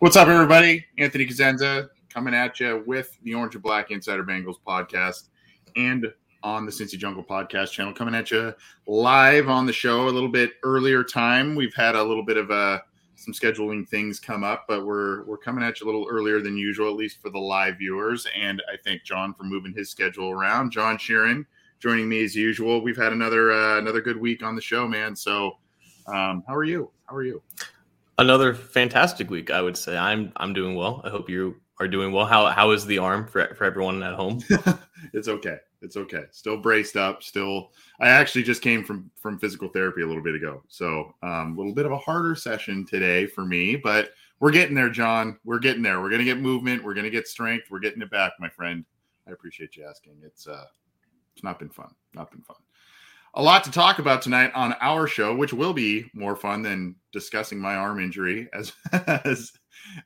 What's up, everybody? Anthony Cosenza coming at you with the Orange and Black Insider Bengals podcast and on the Cincy Jungle podcast channel. Coming at you live on the show a little bit earlier time. We've had a little bit of a some scheduling things come up, but we're we're coming at you a little earlier than usual, at least for the live viewers. And I thank John for moving his schedule around. John Sheeran joining me as usual. We've had another uh, another good week on the show, man. So, um, how are you? How are you? Another fantastic week, I would say. I'm I'm doing well. I hope you are doing well. How how is the arm for for everyone at home? it's okay. It's okay. Still braced up. Still, I actually just came from from physical therapy a little bit ago, so um, a little bit of a harder session today for me, but we're getting there, John. We're getting there. We're gonna get movement. We're gonna get strength. We're getting it back, my friend. I appreciate you asking. It's uh, it's not been fun. Not been fun a lot to talk about tonight on our show, which will be more fun than discussing my arm injury as as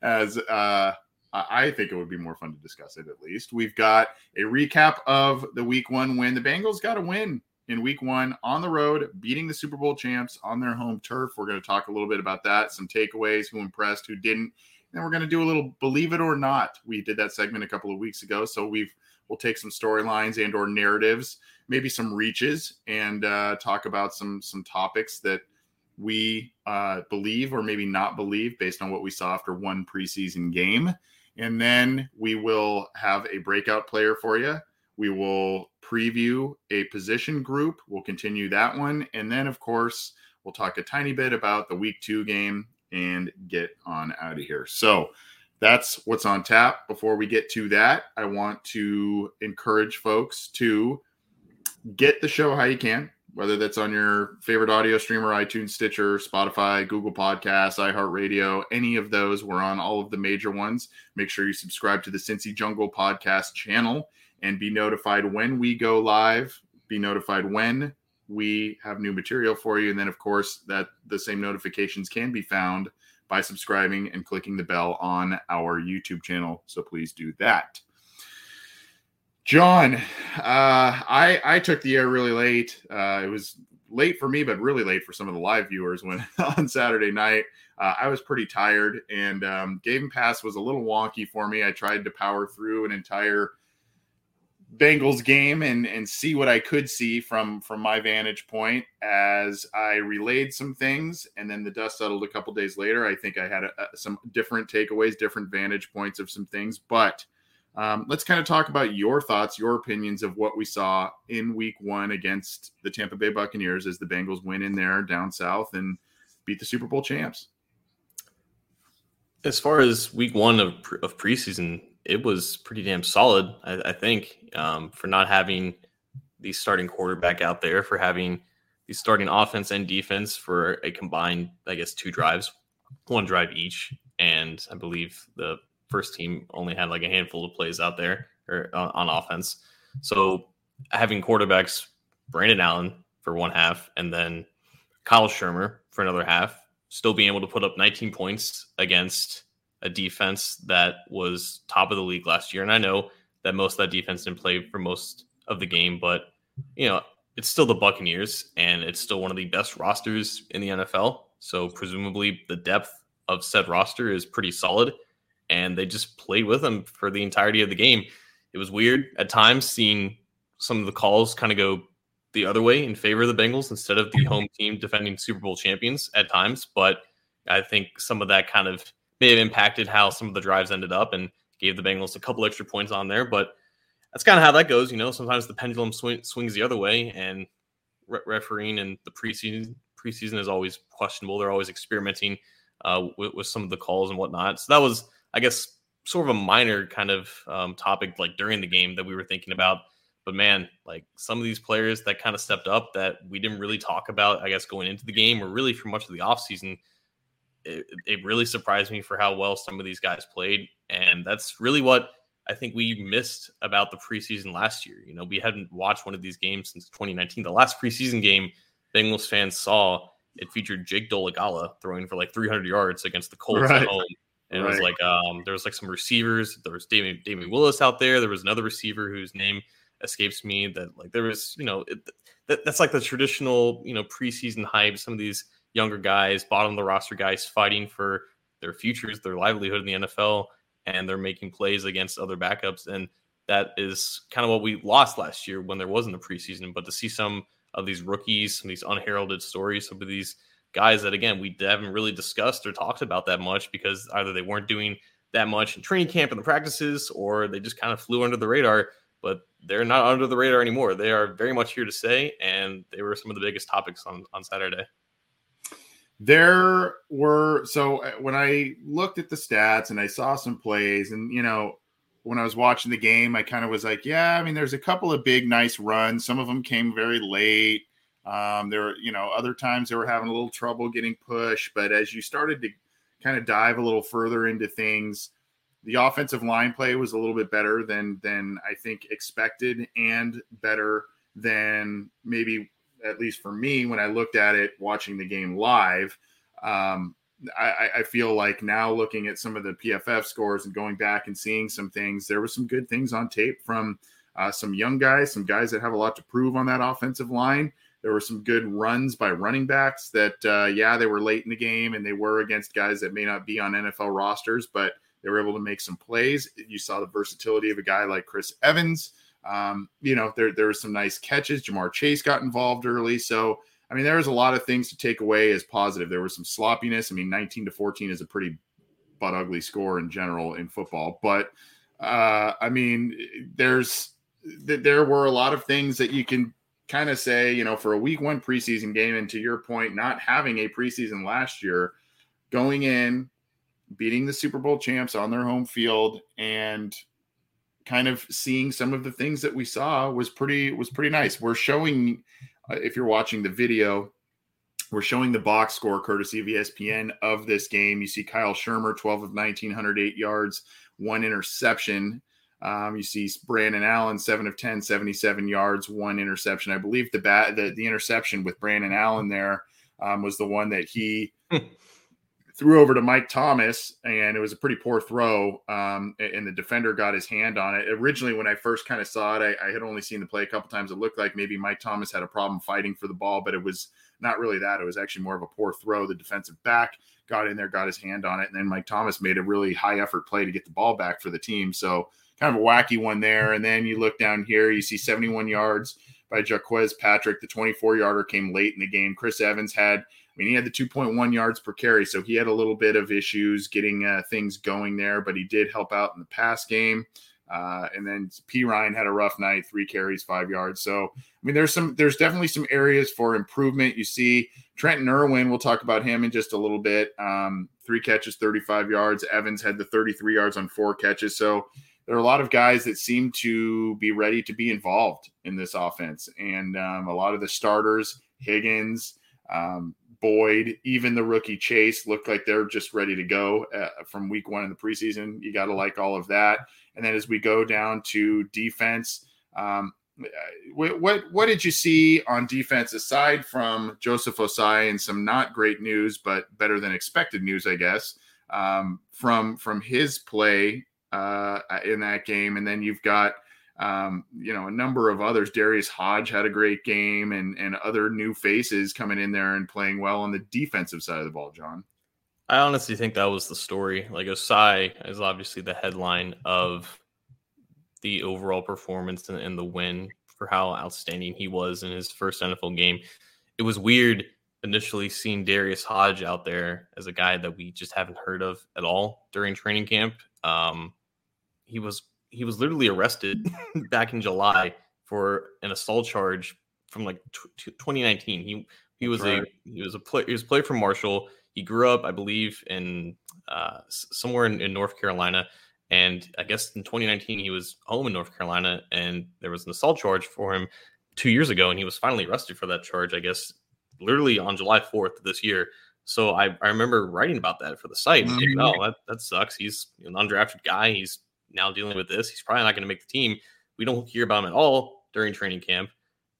as uh, I think it would be more fun to discuss it at least. We've got a recap of the week one win. The Bengals got a win in week one on the road, beating the Super Bowl champs on their home turf. We're going to talk a little bit about that, some takeaways, who impressed, who didn't. And we're going to do a little believe it or not. We did that segment a couple of weeks ago. So we've we'll take some storylines and or narratives maybe some reaches and uh, talk about some some topics that we uh, believe or maybe not believe based on what we saw after one preseason game. And then we will have a breakout player for you. We will preview a position group. We'll continue that one. And then, of course, we'll talk a tiny bit about the week two game and get on out of here. So that's what's on tap. Before we get to that, I want to encourage folks to get the show how you can, whether that's on your favorite audio streamer, iTunes, Stitcher, Spotify, Google Podcasts, iHeartRadio, any of those. We're on all of the major ones. Make sure you subscribe to the Cincy Jungle podcast channel and be notified when we go live. Be notified when we have new material for you. And then, of course, that the same notifications can be found by subscribing and clicking the bell on our YouTube channel. So please do that. John, uh, I I took the air really late. Uh, it was late for me, but really late for some of the live viewers. When on Saturday night, uh, I was pretty tired, and um, Game Pass was a little wonky for me. I tried to power through an entire Bengals game and and see what I could see from from my vantage point as I relayed some things, and then the dust settled a couple days later. I think I had a, a, some different takeaways, different vantage points of some things, but um, let's kind of talk about your thoughts, your opinions of what we saw in week one against the Tampa Bay Buccaneers as the Bengals win in there down south and beat the Super Bowl champs. As far as week one of, of preseason, it was pretty damn solid, I, I think, um, for not having the starting quarterback out there, for having the starting offense and defense for a combined, I guess, two drives, one drive each. And I believe the first team only had like a handful of plays out there or on, on offense. So having quarterbacks Brandon Allen for one half and then Kyle Shurmur for another half, still being able to put up 19 points against a defense that was top of the league last year. And I know that most of that defense didn't play for most of the game, but you know, it's still the Buccaneers and it's still one of the best rosters in the NFL. So presumably the depth of said roster is pretty solid and they just played with them for the entirety of the game. It was weird at times seeing some of the calls kind of go the other way in favor of the Bengals instead of the home team defending Super Bowl champions at times. But I think some of that kind of may have impacted how some of the drives ended up and gave the Bengals a couple extra points on there. But that's kind of how that goes. You know, sometimes the pendulum swing, swings the other way, and re- refereeing and the preseason preseason is always questionable. They're always experimenting uh, with, with some of the calls and whatnot. So that was I guess, sort of a minor kind of um, topic like during the game that we were thinking about. But man, like some of these players that kind of stepped up that we didn't really talk about, I guess, going into the game or really for much of the offseason, it, it really surprised me for how well some of these guys played. And that's really what I think we missed about the preseason last year. You know, we hadn't watched one of these games since 2019. The last preseason game Bengals fans saw, it featured Jake Dolegala throwing for like 300 yards against the Colts right. at home and right. it was like um, there was like some receivers. There was Damion Willis out there. There was another receiver whose name escapes me. That like there was you know it, that, that's like the traditional you know preseason hype. Some of these younger guys, bottom of the roster guys, fighting for their futures, their livelihood in the NFL, and they're making plays against other backups. And that is kind of what we lost last year when there wasn't a preseason. But to see some of these rookies, some of these unheralded stories, some of these guys that again we haven't really discussed or talked about that much because either they weren't doing that much in training camp and the practices, or they just kind of flew under the radar. But they're not under the radar anymore. They are very much here to stay, and they were some of the biggest topics on on Saturday. There were so uh, when I looked at the stats and I saw some plays, and you know, when I was watching the game, I kind of was like, yeah, I mean, there's a couple of big, nice runs. Some of them came very late. Um, there were, you know, other times they were having a little trouble getting push. But as you started to kind of dive a little further into things, the offensive line play was a little bit better than than I think expected, and better than maybe at least for me when I looked at it watching the game live. Um, I, I, feel like now looking at some of the PFF scores and going back and seeing some things, there were some good things on tape from uh, some young guys, some guys that have a lot to prove on that offensive line. There were some good runs by running backs that, uh, yeah, they were late in the game and they were against guys that may not be on NFL rosters, but they were able to make some plays. You saw the versatility of a guy like Chris Evans. Um, you know, there there were some nice catches. Ja'Marr Chase got involved early, so I mean, there was a lot of things to take away as positive. There was some sloppiness. I mean, 19 to 14 is a pretty butt ugly score in general in football, but uh, I mean, there's there were a lot of things that you can kind of say, you know, for a week one preseason game, and to your point, not having a preseason last year, going in, beating the Super Bowl champs on their home field, and kind of seeing some of the things that we saw was pretty was pretty nice. We're showing uh, if you're watching the video, we're showing the box score courtesy of ESPN of this game. You see Kyle Shurmur, 12 of 1908 yards, one interception. Um, you see Brandon Allen, 7 of 10, 77 yards, one interception. I believe the bat the, the interception with Brandon Allen there um, was the one that he threw over to Mike Thomas, and it was a pretty poor throw. Um, and the defender got his hand on it. Originally, when I first kind of saw it, I, I, had only seen the play a couple times. It looked like maybe Mike Thomas had a problem fighting for the ball, but it was not really that. It was actually more of a poor throw. The defensive back got in there, got his hand on it, and then Mike Thomas made a really high effort play to get the ball back for the team. So kind of a wacky one there. And then you look down here, you see 71 yards by Jacques Patrick. The 24 yarder came late in the game. Chris Evans had I mean, he had the 2.1 yards per carry, so he had a little bit of issues getting uh, things going there, but he did help out in the pass game. Uh, and then P Ryan had a rough night, three carries, five yards. So, I mean, there's some, there's definitely some areas for improvement. You see Trenton Irwin, we'll talk about him in just a little bit. Um, three catches, 35 yards. Evans had the 33 yards on four catches. So, there are a lot of guys that seem to be ready to be involved in this offense. And um, a lot of the starters, Higgins, um, Boyd, even the rookie Chase look like they're just ready to go uh, from week one in the preseason. You got to like all of that. And then as we go down to defense, um, what, what did you see on defense aside from Joseph Ossai and some not great news, but better than expected news, I guess, um, from from his play uh, in that game? And then you've got um, you know, a number of others. Darius Hodge had a great game, and and other new faces coming in there and playing well on the defensive side of the ball. John, I honestly think that was the story. Like Ossai is obviously the headline of the overall performance and, and the win for how outstanding he was in his first NFL game. It was weird initially seeing Darius Hodge out there as a guy that we just haven't heard of at all during training camp. Um, he was he was literally arrested back in July for an assault charge from like t- 2019. He he was right. a he was a play he was a player from Marshall. He grew up, I believe, in uh, somewhere in, in, North Carolina, and I guess in 2019 he was home in North Carolina, and there was an assault charge for him two years ago, and he was finally arrested for that charge. I guess literally on July 4th this year. So I, I remember writing about that for the site. Mm-hmm. Oh, that, that sucks. He's an undrafted guy. He's now dealing with this. He's probably not going to make the team. We don't hear about him at all during training camp.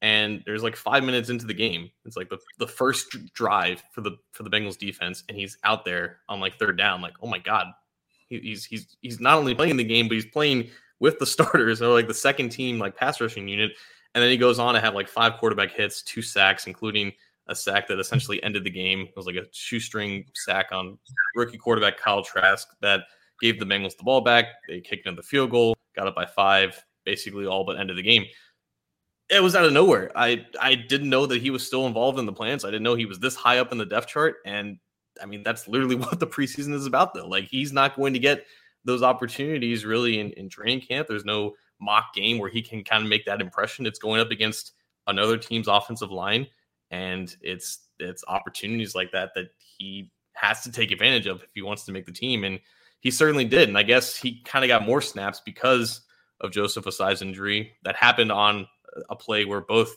And there's like five minutes into the game. It's like the, the first drive for the for the Bengals defense, and he's out there on like third down. Like, oh my god, he, he's he's he's not only playing the game, but he's playing with the starters or like the second team like pass rushing unit. And then he goes on to have like five quarterback hits, two sacks, including a sack that essentially ended the game. It was like a shoestring sack on rookie quarterback Kyle Trask that gave the Bengals the ball back. They kicked in the field goal, got up by five, basically all but ended the game. It was out of nowhere. I I didn't know that he was still involved in the plans. I didn't know he was this high up in the depth chart. And I mean, that's literally what the preseason is about, though. Like he's not going to get those opportunities really in, in training camp. There's no mock game where he can kind of make that impression. It's going up against another team's offensive line, and it's it's opportunities like that that he has to take advantage of if he wants to make the team, and he certainly did. And I guess he kind of got more snaps because of Joseph Ossai's injury that happened on a play where both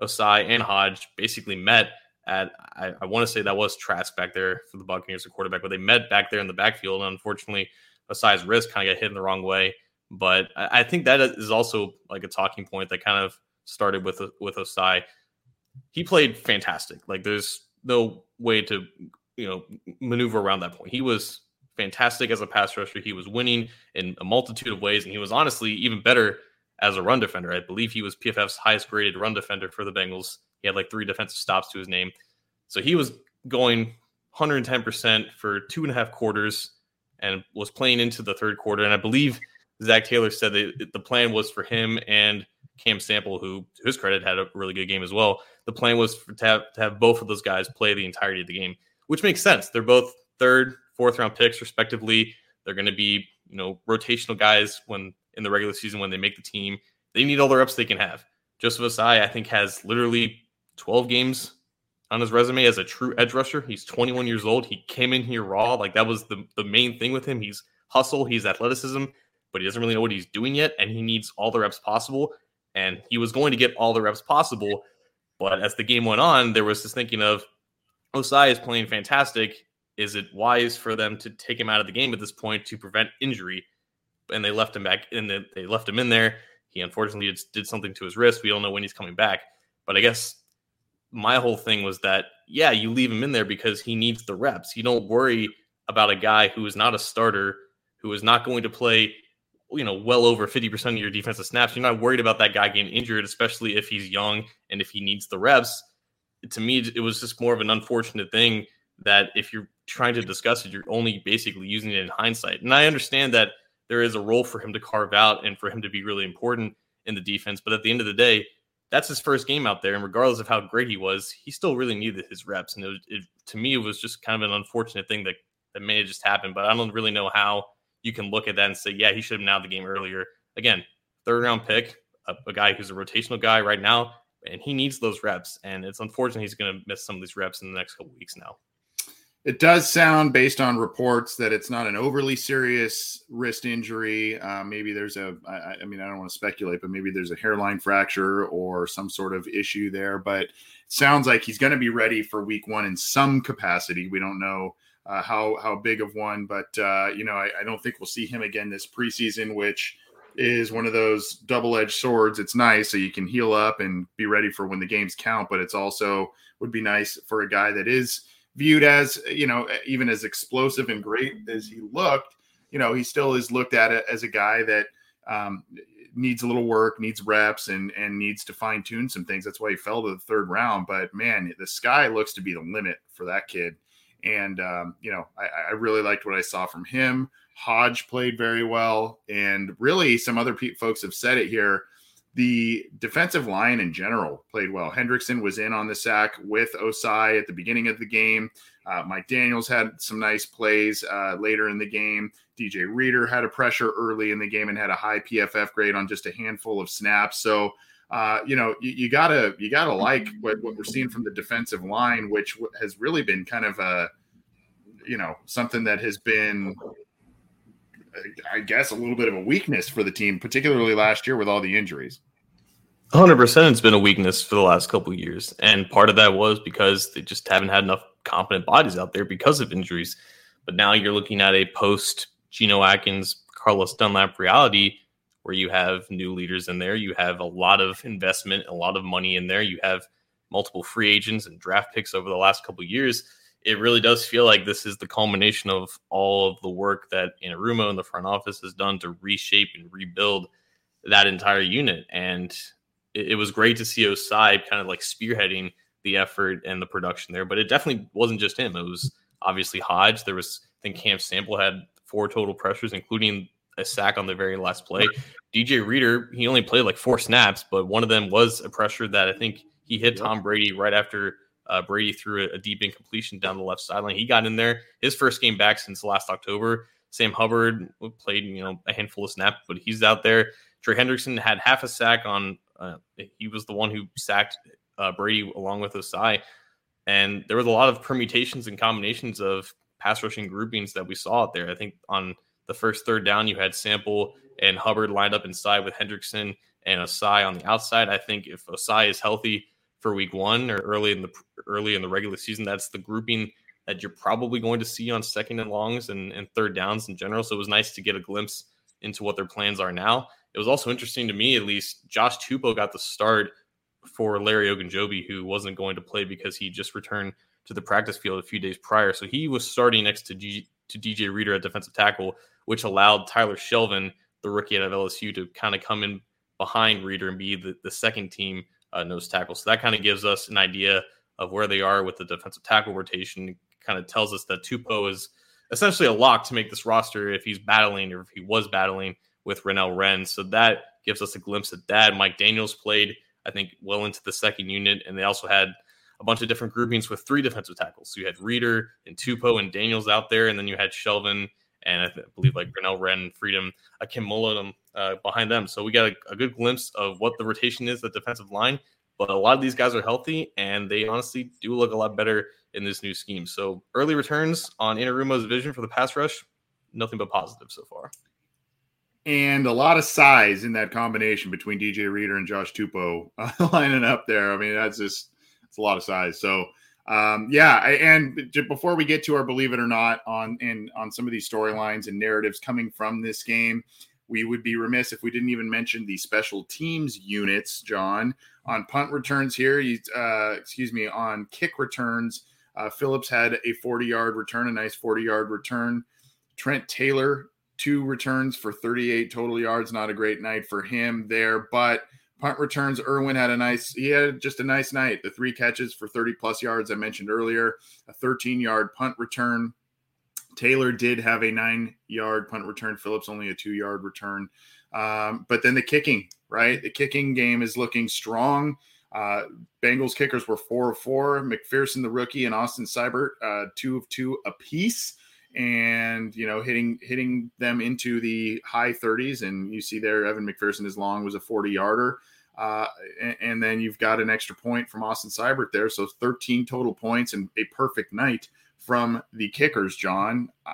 Ossai and Hodge basically met at I, I want to say that was Trask back there for the Buccaneers, the quarterback, but they met back there in the backfield. And unfortunately, Ossai's wrist kind of got hit in the wrong way. But I, I think that is also like a talking point that kind of started with with Ossai. He played fantastic. Like there's no way to you know maneuver around that point. He was fantastic as a pass rusher. He was winning in a multitude of ways, and he was honestly even better as a run defender. I believe he was PFF's highest graded run defender for the Bengals. He had like three defensive stops to his name. So he was going 110% for two and a half quarters and was playing into the third quarter. And I believe Zac Taylor said that the plan was for him and Cam Sample, who to his credit had a really good game as well. The plan was for, to, have, to have both of those guys play the entirety of the game, which makes sense. They're both third, fourth round picks, respectively. They're going to be, you know, rotational guys when in the regular season when they make the team. They need all the reps they can have. Joseph Ossai, I think, has literally 12 games on his resume as a true edge rusher. He's 21 years old. He came in here raw. Like that was the, the main thing with him. He's hustle, he's athleticism, but he doesn't really know what he's doing yet. And he needs all the reps possible. And he was going to get all the reps possible. But as the game went on, there was this thinking of Ossai is playing fantastic. Is it wise for them to take him out of the game at this point to prevent injury? And they left him back in. and they left him in there. He unfortunately did something to his wrist. We don't know when he's coming back. But I guess my whole thing was that yeah, you leave him in there because he needs the reps. You don't worry about a guy who is not a starter, who is not going to play, you know, well over 50% of your defensive snaps. You're not worried about that guy getting injured, especially if he's young and if he needs the reps. To me, it was just more of an unfortunate thing that if you're trying to discuss it, you're only basically using it in hindsight. And I understand that there is a role for him to carve out and for him to be really important in the defense. But at the end of the day, that's his first game out there, and regardless of how great he was, he still really needed his reps. And it, it, to me, it was just kind of an unfortunate thing that that may have just happened. But I don't really know how you can look at that and say, yeah, he should have now the game earlier. Again, third round pick, a, a guy who's a rotational guy right now, and he needs those reps. And it's unfortunate he's going to miss some of these reps in the next couple weeks now. It does sound, based on reports, that it's not an overly serious wrist injury. Uh, maybe there's a, I, I mean, I don't want to speculate, but maybe there's a hairline fracture or some sort of issue there. But sounds like he's going to be ready for week one in some capacity. We don't know uh, how how big of one, but uh, you know, I, I don't think we'll see him again this preseason, which is one of those double-edged swords. It's nice so you can heal up and be ready for when the games count, but it's also would be nice for a guy that is viewed as you know even as explosive and great as he looked you know he still is looked at as a guy that um, needs a little work needs reps and and needs to fine tune some things. That's why he fell to the third round. But man the sky looks to be the limit for that kid. And um, you know I, I, really liked what i saw from him. Hodge played very well. And really some other pe- folks have said it here the defensive line in general played well. Hendrickson was in on the sack with Ossai at the beginning of the game. Uh, Mike Daniels had some nice plays uh, later in the game. DJ Reader had a pressure early in the game and had a high PFF grade on just a handful of snaps. So, uh, you know, you, you, gotta you gotta like what, what we're seeing from the defensive line, which has really been kind of a, you know, something that has been I guess, a little bit of a weakness for the team, particularly last year with all the injuries. 100% it's been a weakness for the last couple years. And part of that was because they just haven't had enough competent bodies out there because of injuries. But now you're looking at a post Geno Atkins, Carlos Dunlap reality where you have new leaders in there. You have a lot of investment, a lot of money in there. You have multiple free agents and draft picks over the last couple years it really does feel like this is the culmination of all of the work that Anarumo and the front office has done to reshape and rebuild that entire unit. And it, it was great to see Ossai kind of like spearheading the effort and the production there. But it definitely wasn't just him. It was obviously Hodge. There was, I think Cam Sample had four total pressures, including a sack on the very last play. DJ Reader, he only played like four snaps, but one of them was a pressure that I think he hit Tom Brady right after uh, Brady threw a, a, deep incompletion down the left sideline. He got in there, his first game back since last October. Sam Hubbard played, you know, a handful of snaps, but he's out there. Trey Hendrickson had half a sack on. Uh, he was the one who sacked uh, Brady along with Ossai, and there was a lot of permutations and combinations of pass rushing groupings that we saw out there. I think on the first third down, you had Sample and Hubbard lined up inside with Hendrickson and Ossai on the outside. I think if Ossai is healthy for week one or early in the early in the regular season, that's the grouping that you're probably going to see on second and longs and, and third downs in general. So it was nice to get a glimpse into what their plans are now. It was also interesting to me, at least, Josh Tupou got the start for Larry Ogunjobi, who wasn't going to play because he just returned to the practice field a few days prior. So he was starting next to, G- to DJ Reader at defensive tackle, which allowed Tyler Shelvin, the rookie out of LSU, to kind of come in behind Reader and be the, the second team uh, nose tackle. So that kind of gives us an idea of where they are with the defensive tackle rotation. Kind of tells us that Tupou is essentially a lock to make this roster if he's battling or if he was battling with Renell Wren. So that gives us a glimpse at that. Mike Daniels played, I think, well into the second unit, and they also had a bunch of different groupings with three defensive tackles. So you had Reader and Tupou and Daniels out there, and then you had Shelvin and I believe like Renell Wren, Freedom, Akinmoladun uh, behind them. So we got a, a, good glimpse of what the rotation is, the defensive line. But a lot of these guys are healthy, and they honestly do look a lot better in this new scheme. So early returns on Anarumo's vision for the pass rush, nothing but positive so far and a lot of size in that combination between DJ Reader and Josh Tupou uh, lining up there. I mean, that's just it's a lot of size. So um, yeah, and before we get to our believe it or not on in on some of these storylines and narratives coming from this game, we would be remiss if we didn't even mention the special teams units, John, on punt returns here. Uh, excuse me, on kick returns. Uh, Phillips had a 40 yard return, a nice 40 yard return. Trent Taylor two returns for 38 total yards. Not a great night for him there, but punt returns. Irwin had a nice, he had just a nice night. The three catches for 30 plus yards I mentioned earlier, a 13 yard punt return. Taylor did have a nine yard punt return. Phillips only a two yard return. Um, but then the kicking, right? The kicking game is looking strong. Uh, Bengals kickers were four of four. McPherson, the rookie, and Austin Seibert, uh, two of two apiece and you know hitting hitting them into the high 30s and you see there evan mcpherson is long was a 40 yarder uh, and, and, then you've got an extra point from austin seibert there so 13 total points and a perfect night from the kickers john uh,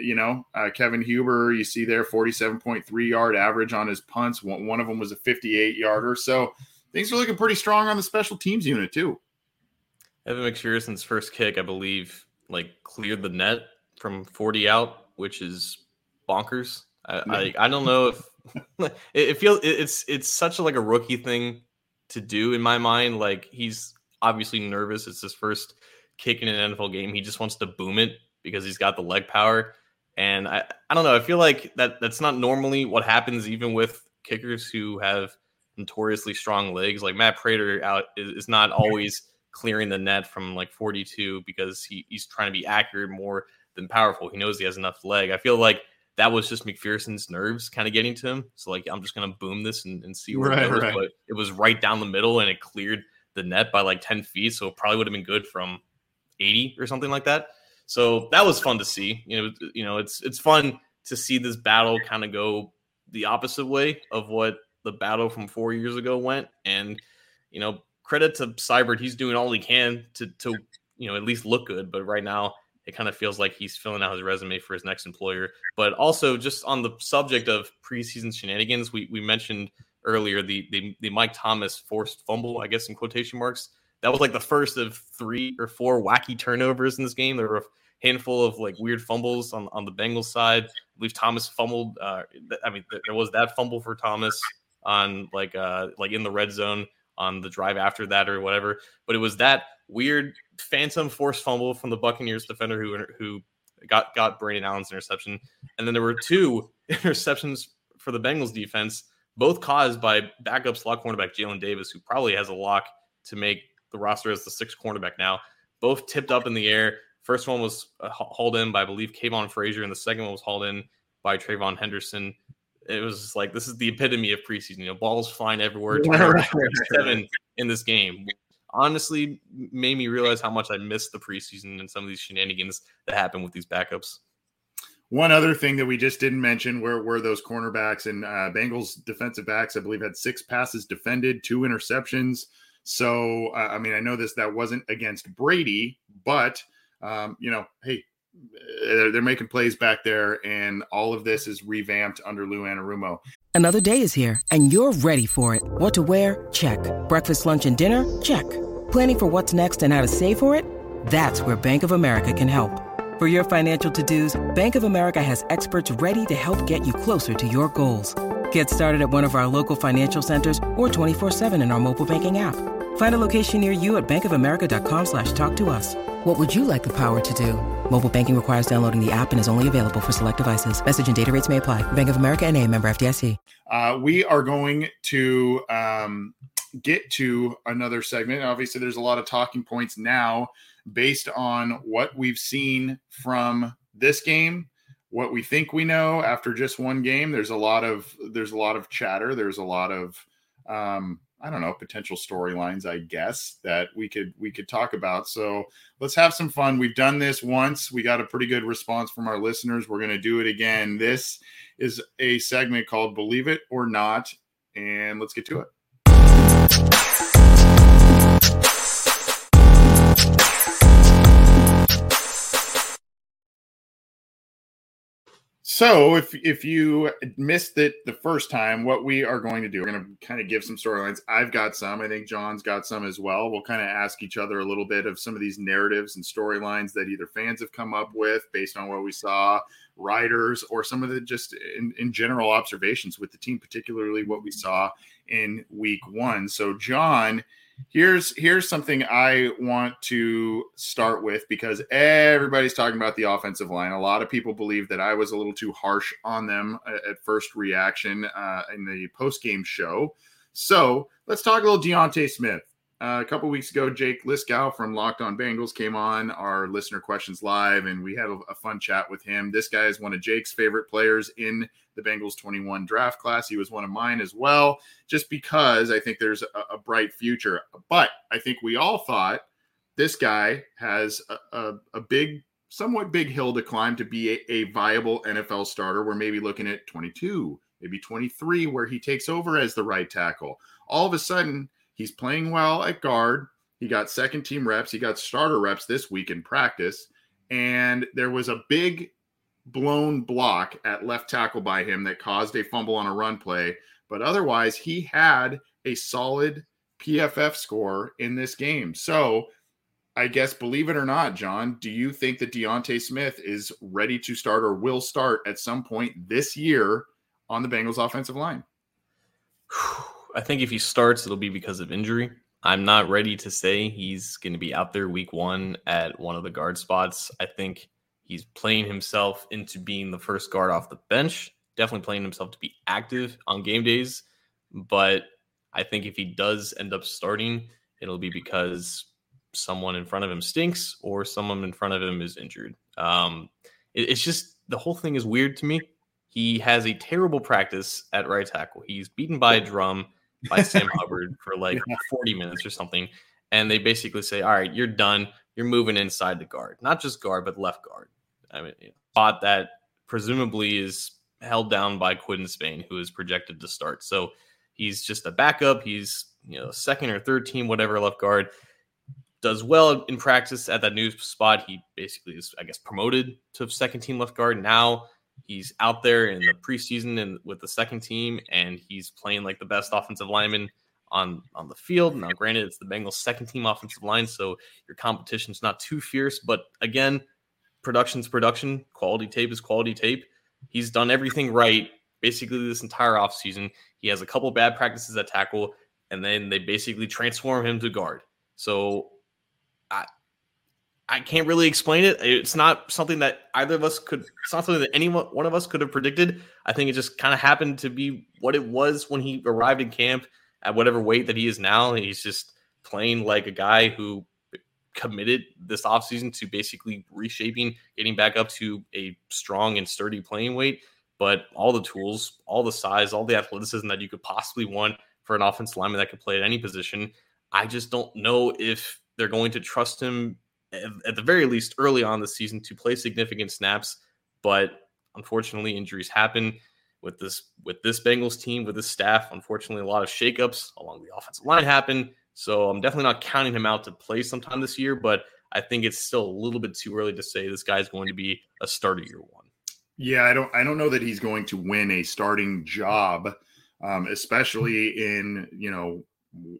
you know uh, kevin huber you see there 47.3 yard average on his punts one, one of them was a 58 yarder so things are looking pretty strong on the special teams unit too evan mcpherson's first kick i believe like cleared the net from 40 out, which is bonkers. I. I, I, don't know if it, it feels it's it's such a, like a rookie thing to do in my mind. Like he's obviously nervous. It's his first kick in an NFL game. He just wants to boom it because he's got the leg power. And I, I don't know. I feel like that that's not normally what happens even with kickers who have notoriously strong legs. Like Matt Prater out is, is not always clearing the net from like 42 because he, he's trying to be accurate more than powerful. He knows he has enough leg. I feel like that was just McPherson's nerves kind of getting to him. So like I'm just gonna boom this and, and see where right, it goes. Right. But it was right down the middle and it cleared the net by like 10 feet. So it probably would have been good from 80 or something like that. So that was fun to see. You know, you know, it's it's fun to see this battle kind of go the opposite way of what the battle from four years ago went. And you know, credit to Seibert, he's doing all he can to to you know at least look good. But right now, it kind of feels like he's filling out his resume for his next employer. But also, just on the subject of preseason shenanigans, we, we mentioned earlier the, the, the Mike Thomas forced fumble, I guess in quotation marks. That was like the first of three or four wacky turnovers in this game. There were a handful of like weird fumbles on, on the Bengals side. I believe Thomas fumbled. Uh, I mean, there was that fumble for Thomas on like uh like in the red zone on the drive after that or whatever. But it was that weird phantom force fumble from the Buccaneers defender who who got got Brandon Allen's interception, and then there were two interceptions for the Bengals defense, both caused by backup slot cornerback Jalen Davis, who probably has a lock to make the roster as the sixth cornerback now. Both tipped up in the air. First one was uh, hauled in by, I believe, Kavon Frazier, and the second one was hauled in by Trayvon Henderson. It was like this is the epitome of preseason. You know, balls flying everywhere. Seven in this game. Honestly, made me realize how much I missed the preseason and some of these shenanigans that happen with these backups. One other thing that we just didn't mention were, were those cornerbacks and uh, Bengals defensive backs. I believe had six passes defended, two interceptions. So uh, I mean, I know this that wasn't against Brady, but um, you know, hey, they're, they're, making plays back there, and all of this is revamped under Lou Anarumo. Another day is here, and you're ready for it. What to wear? Check. Breakfast, lunch, and dinner? Check. Planning for what's next and how to save for it? That's where Bank of America can help. For your financial to-dos, Bank of America has experts ready to help get you closer to your goals. Get started at one of our local financial centers or 24-7 in our mobile banking app. Find a location near you at bankofamerica.com slash talk to us. What would you like the power to do? Mobile banking requires downloading the app and is only available for select devices. Message and data rates may apply. Bank of America and a member FDIC. Uh, we are going to um, get to another segment. Obviously, there's a lot of talking points now based on what we've seen from this game what we think we know after just one game there's a lot of there's a lot of chatter there's a lot of um i don't know potential storylines i guess that we could we could talk about. So let's have some fun. We've done this once. We got a pretty good response from our listeners. We're going to do it again. This is a segment called believe it or not and let's get to it So if if you missed it the first time, what we are going to do, we're going to kind of give some storylines. I've got some. I think John's got some as well. We'll kind of ask each other a little bit of some of these narratives and storylines that either fans have come up with based on what we saw, writers, or some of the just in, in general observations with the team, particularly what we saw in week one. So John here's here's something I want to start with because everybody's talking about the offensive line. A lot of people believe that I was a little too harsh on them at first reaction uh, in the post game show. So let's talk a little D'Ante Smith. Uh, a couple weeks ago, Jake Liskow from Locked On Bengals came on our listener questions live, and we had a, a, fun chat with him. This guy is one of Jake's favorite players in the Bengals 21 draft class. He was one of mine as well, just because I think there's a, a bright future. But I think we all thought this guy has a, a, a big, somewhat big hill to climb to be a, a viable NFL starter. We're maybe looking at 22, maybe 23, where he takes over as the right tackle. All of a sudden, He's playing well at guard. He got second team reps. He got starter reps this week in practice. And there was a big blown block at left tackle by him that caused a fumble on a run play. But otherwise, he had a solid PFF score in this game. So I guess, believe it or not, John, do you think that D'Ante Smith is ready to start or will start at some point this year on the Bengals offensive line? I think if he starts, it'll be because of injury. I'm not ready to say he's going to be out there week one at one of the guard spots. I think he's playing himself into being the first guard off the bench, definitely playing himself to be active on game days. But I think if he does end up starting, it'll be because someone in front of him stinks or someone in front of him is injured. Um, it, it's just the whole thing is weird to me. He has a terrible practice at right tackle. He's beaten by a drum by Sam Hubbard for like 40 minutes or something. And they basically say, all right, you're done. You're moving inside the guard, not just guard, but left guard. I mean, spot that presumably is held down by Quinton Spain, who is projected to start. So he's just a backup. He's, you know, second or third team, whatever left guard. Does well in practice at that new spot. He basically is, I guess, promoted to second team left guard. Now He's out there in the preseason and with the second team, and he's playing like the best offensive lineman on on the field. Now, granted, it's the Bengals' second team offensive line, so your competition's not too fierce. But again, production's production, quality tape is quality tape. He's done everything right basically this entire offseason. He has a couple bad practices at tackle, and then they basically transform him to guard. So I, I can't really explain it. It's not something that either of us could. It's not something that anyone one of us could have predicted. I think it just kind of happened to be what it was when he arrived in camp at whatever weight that he is now. He's just playing like a guy who committed this offseason to basically reshaping, getting back up to a strong and sturdy playing weight. But all the tools, all the size, all the athleticism that you could possibly want for an offensive lineman that could play at any position. I just don't know if they're going to trust him at the very least early on the season to play significant snaps. But unfortunately, injuries happen with this with this Bengals team, with this staff. Unfortunately, a lot of shakeups along the offensive line happen. So I'm definitely not counting him out to play sometime this year, but I think it's still a little bit too early to say this guy's going to be a starter year one. Yeah, I don't I don't know that he's going to win a starting job, um, especially in you know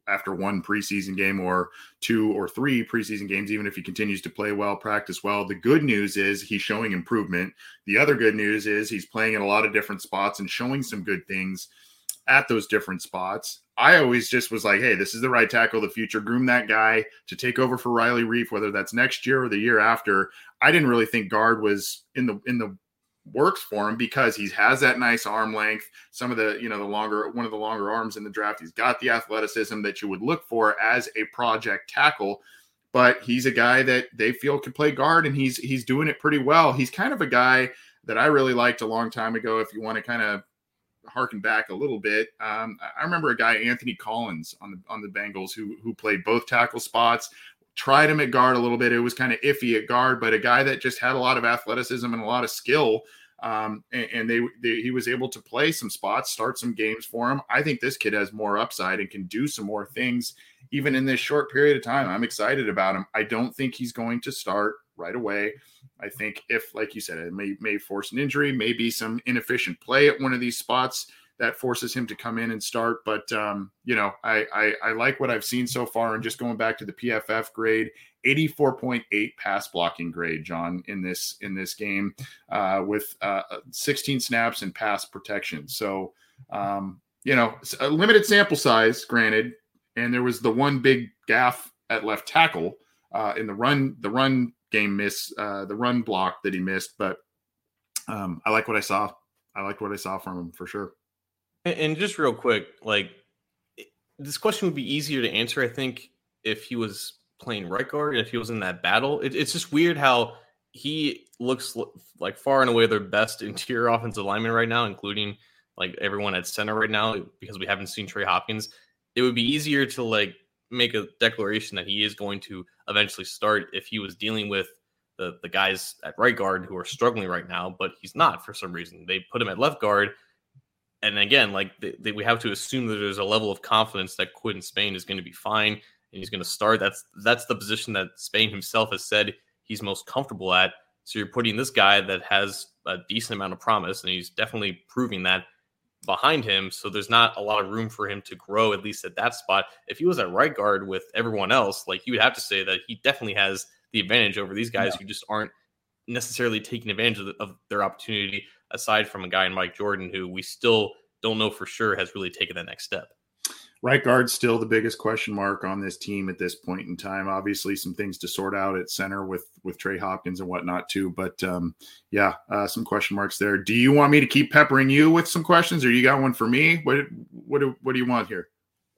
after one preseason game or two or three preseason games, even if he continues to play well, practice well. The good news is he's showing improvement. The other good news is he's playing in a lot of different spots and showing some good things at those different spots. I always just was like, hey, this is the right tackle the future. Groom that guy to take over for Riley Reiff, whether that's next year or the year after. I didn't really think guard was in the in the works for him because he has that nice arm length, some of the, you know, the longer one of the longer arms in the draft. He's got the athleticism that you would look for as a project tackle. But he's a guy that they feel can play guard and he's he's doing it pretty well. He's kind of a guy that I really liked a long time ago. If you want to kind of harken back a little bit, um, I remember a guy Anthony Collins on the on the Bengals who who played both tackle spots. Tried him at guard a little bit. It was kind of iffy at guard, but a guy that just had a lot of athleticism and a lot of skill. Um, and, and they, they, he was able to play some spots, start some games for him. I think this kid has more upside and can do some more things even in this short period of time. I'm excited about him. I don't think he's going to start right away. I think if, like you said, it may may force an injury, maybe some inefficient play at one of these spots that forces him to come in and start. But um, you know, I, I I like what I've seen so far, and just going back to the PFF grade, 84.8 pass blocking grade, John, in this in this game, uh, with uh, 16 snaps and pass protection. So um, you know, a limited sample size, granted, and there was the one big gaff at left tackle uh, in the run the run game miss uh, the run block that he missed, but um, I like what I saw. I liked what I saw from him for sure. And just real quick, like this question would be easier to answer, I think, if he was playing right guard and if he was in that battle. It, it's just weird how he looks like far and away their best interior offensive lineman right now, including like everyone at center right now, because we haven't seen Trey Hopkins. It would be easier to like make a declaration that he is going to eventually start if he was dealing with the the guys at right guard who are struggling right now, but he's not for some reason. They put him at left guard and again, like they, they, we have to assume that there's a level of confidence that Quinton Spain is going to be fine and he's going to start. That's that's the position that Spain himself has said he's most comfortable at. So you're putting this guy that has a decent amount of promise, and he's definitely proving that behind him. So there's not a lot of room for him to grow, at least at that spot. If he was at right guard with everyone else, like you would have to say that he definitely has the advantage over these guys yeah. who just aren't necessarily taking advantage of, the, of their opportunity aside from a guy in Mike Jordan who we still don't know for sure has really taken that next step. Right guard still the biggest question mark on this team at this point in time. Obviously, some things to sort out at center with with Trey Hopkins and whatnot too. But um, yeah, uh, some question marks there. Do you want me to keep peppering you with some questions, or you got one for me? What what do, what do you want here?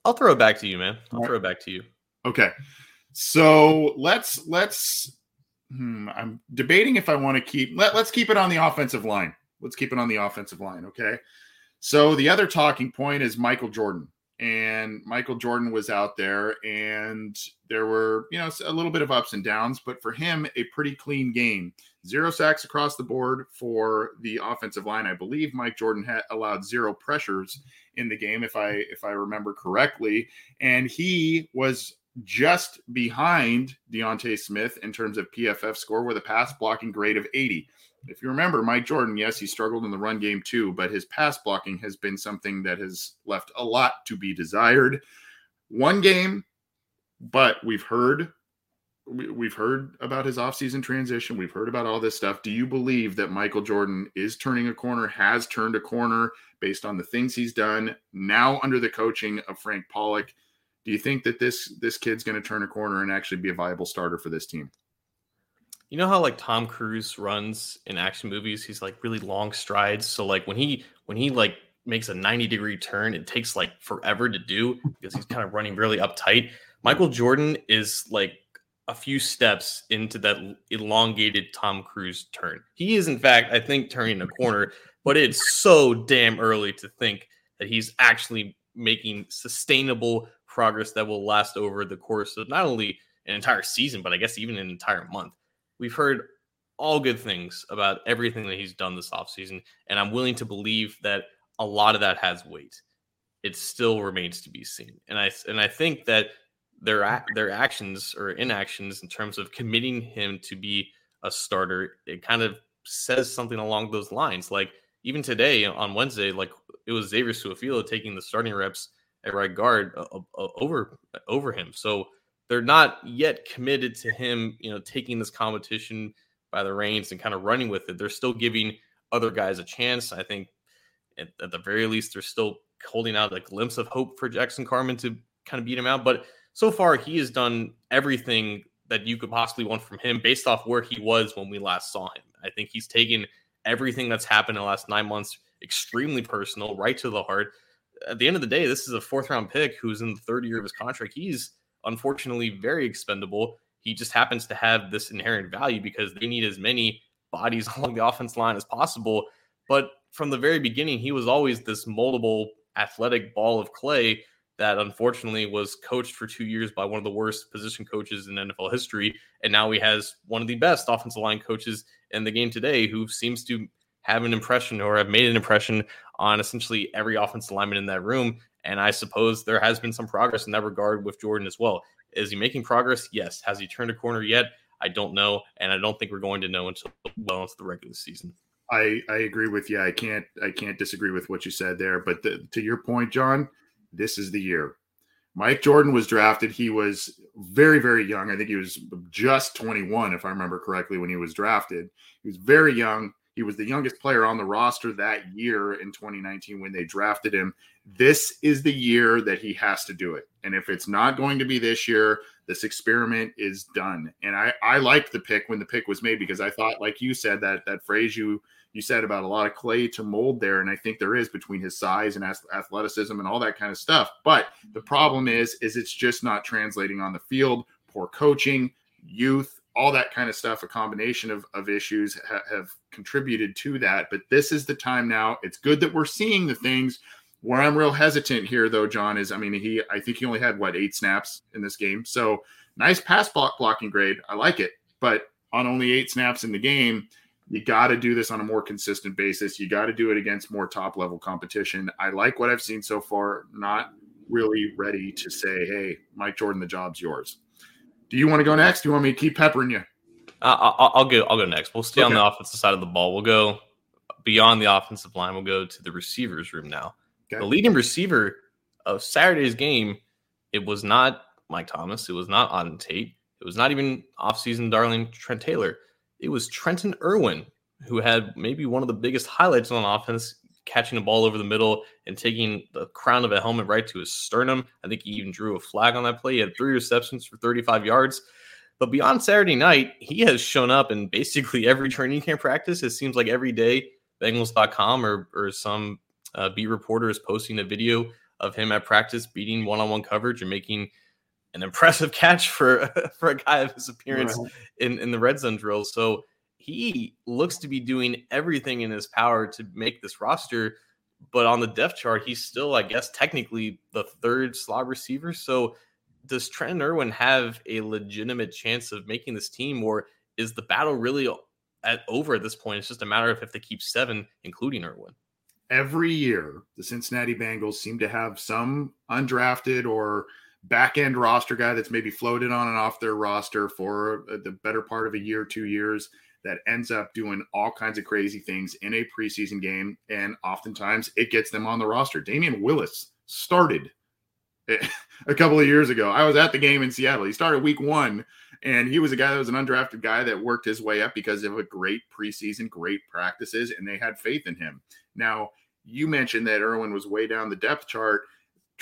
I'll throw it back to you, man. I'll All throw right. it back to you. Okay, so let's let's hmm, I'm debating if I want to keep let, let's keep it on the offensive line. Let's keep it on the offensive line, okay? So the other talking point is Michael Jordan. And Michael Jordan was out there, and there were, you know, a little bit of ups and downs, but for him, a pretty clean game. Zero sacks across the board for the offensive line. I believe Mike Jordan had allowed zero pressures in the game, if I if I remember correctly. And he was just behind D'Ante Smith in terms of PFF score with a pass blocking grade of 80. If you remember, Mike Jordan, yes, he struggled in the run game too, but his pass blocking has been something that has left a lot to be desired. One game, but we've heard we've heard about his offseason transition. We've heard about all this stuff. Do you believe that Michael Jordan is turning a corner, has turned a corner based on the things he's done now under the coaching of Frank Pollack? Do you think that this this kid's going to turn a corner and actually be a viable starter for this team? You know how like Tom Cruise runs in action movies, he's like really long strides. So like when he when he like makes a 90 degree turn, it takes like forever to do because he's kind of running really uptight. Michael Jordan is like a few steps into that elongated Tom Cruise turn. He is, in fact, I think, turning a corner, but it's so damn early to think that he's actually making sustainable progress that will last over the course of not only an entire season, but I guess even an entire month. We've heard all good things about everything that he's done this offseason, and I'm willing to believe that a lot of that has weight. It still remains to be seen. And I and I think that their their actions or inactions in terms of committing him to be a starter, it kind of says something along those lines. Like even today on Wednesday, like it was Xavier Su'a-Filo taking the starting reps at right guard over over him. So they're not yet committed to him, you know, taking this competition by the reins and kind of running with it. They're still giving other guys a chance. I think at, at the very least, they're still holding out a glimpse of hope for Jackson Carman to kind of beat him out. But so far, he has done everything that you could possibly want from him based off where he was when we last saw him. I think he's taken everything that's happened in the last nine months extremely personal, right to the heart. At the end of the day, this is a fourth round pick who's in the third year of his contract. He's unfortunately very expendable. He just happens to have this inherent value because they need as many bodies along the offense line as possible. But from the very beginning, he was always this moldable, athletic ball of clay that unfortunately was coached for two years by one of the worst position coaches in NFL history. And now he has one of the best offensive line coaches in the game today who seems to have an impression or have made an impression on essentially every offensive lineman in that room. And I suppose there has been some progress in that regard with Jordan as well. Is he making progress? Yes. Has he turned a corner yet? I don't know, and I don't think we're going to know until well into the regular season. I, I agree with you. I can't I can't disagree with what you said there. But the, to your point, John, this is the year. Mike Jordan was drafted. He was very very young. I think he was just 21, if I remember correctly, when he was drafted. He was very young. He was the youngest player on the roster that year in 2019 when they drafted him. This is the year that he has to do it. And if it's not going to be this year, this experiment is done. And I I liked the pick when the pick was made because I thought, like you said, that that phrase you you said about a lot of clay to mold there, and I think there is between his size and athleticism and all that kind of stuff. But the problem is, is it's just not translating on the field. Poor coaching, youth, all that kind of stuff. A combination of of issues ha- have contributed to that. But this is the time now. It's good that we're seeing the things where I'm real hesitant here, though, John, is I mean, he I think he only had what eight snaps in this game. So nice pass block blocking grade. I like it. But on only eight snaps in the game, you got to do this on a more consistent basis. You got to do it against more top level competition. I like what I've seen so far. Not really ready to say, hey, Mike Jordan, the job's yours. Do you want to go next? Do you want me to keep peppering you? Uh, I'll, I'll, go. I'll go next. We'll stay okay. on the offensive side of the ball. We'll go beyond the offensive line. We'll go to the receivers room now. Okay. The leading receiver of Saturday's game, it was not Mike Thomas. It was not Auden Tate. It was not even offseason darling Trent Taylor. It was Trenton Irwin, who had maybe one of the biggest highlights on offense, catching the ball over the middle and taking the crown of a helmet right to his sternum. I think he even drew a flag on that play. He had three receptions for 35 yards. But beyond Saturday night, he has shown up in basically every training camp practice. It seems like every day, Bengals.com or, or some uh, beat reporter is posting a video of him at practice beating one-on-one coverage and making an impressive catch for for a guy of his appearance right. in in the red zone drill. So he looks to be doing everything in his power to make this roster. But on the depth chart, he's still, I guess, technically the third slot receiver. So does Trent Irwin have a legitimate chance of making this team, or is the battle really at over at this point? It's just a matter of if they keep seven, including Irwin every year the Cincinnati Bengals seem to have some undrafted or back end roster guy that's maybe floated on and off their roster for uh, the better part of a year, two years that ends up doing all kinds of crazy things in a preseason game. And oftentimes it gets them on the roster. Damion Willis started a couple of years ago. I was at the game in Seattle. He started week one, and he was a guy that was an undrafted guy that worked his way up because of a great preseason, great practices, and they had faith in him. Now, you mentioned that Irwin was way down the depth chart.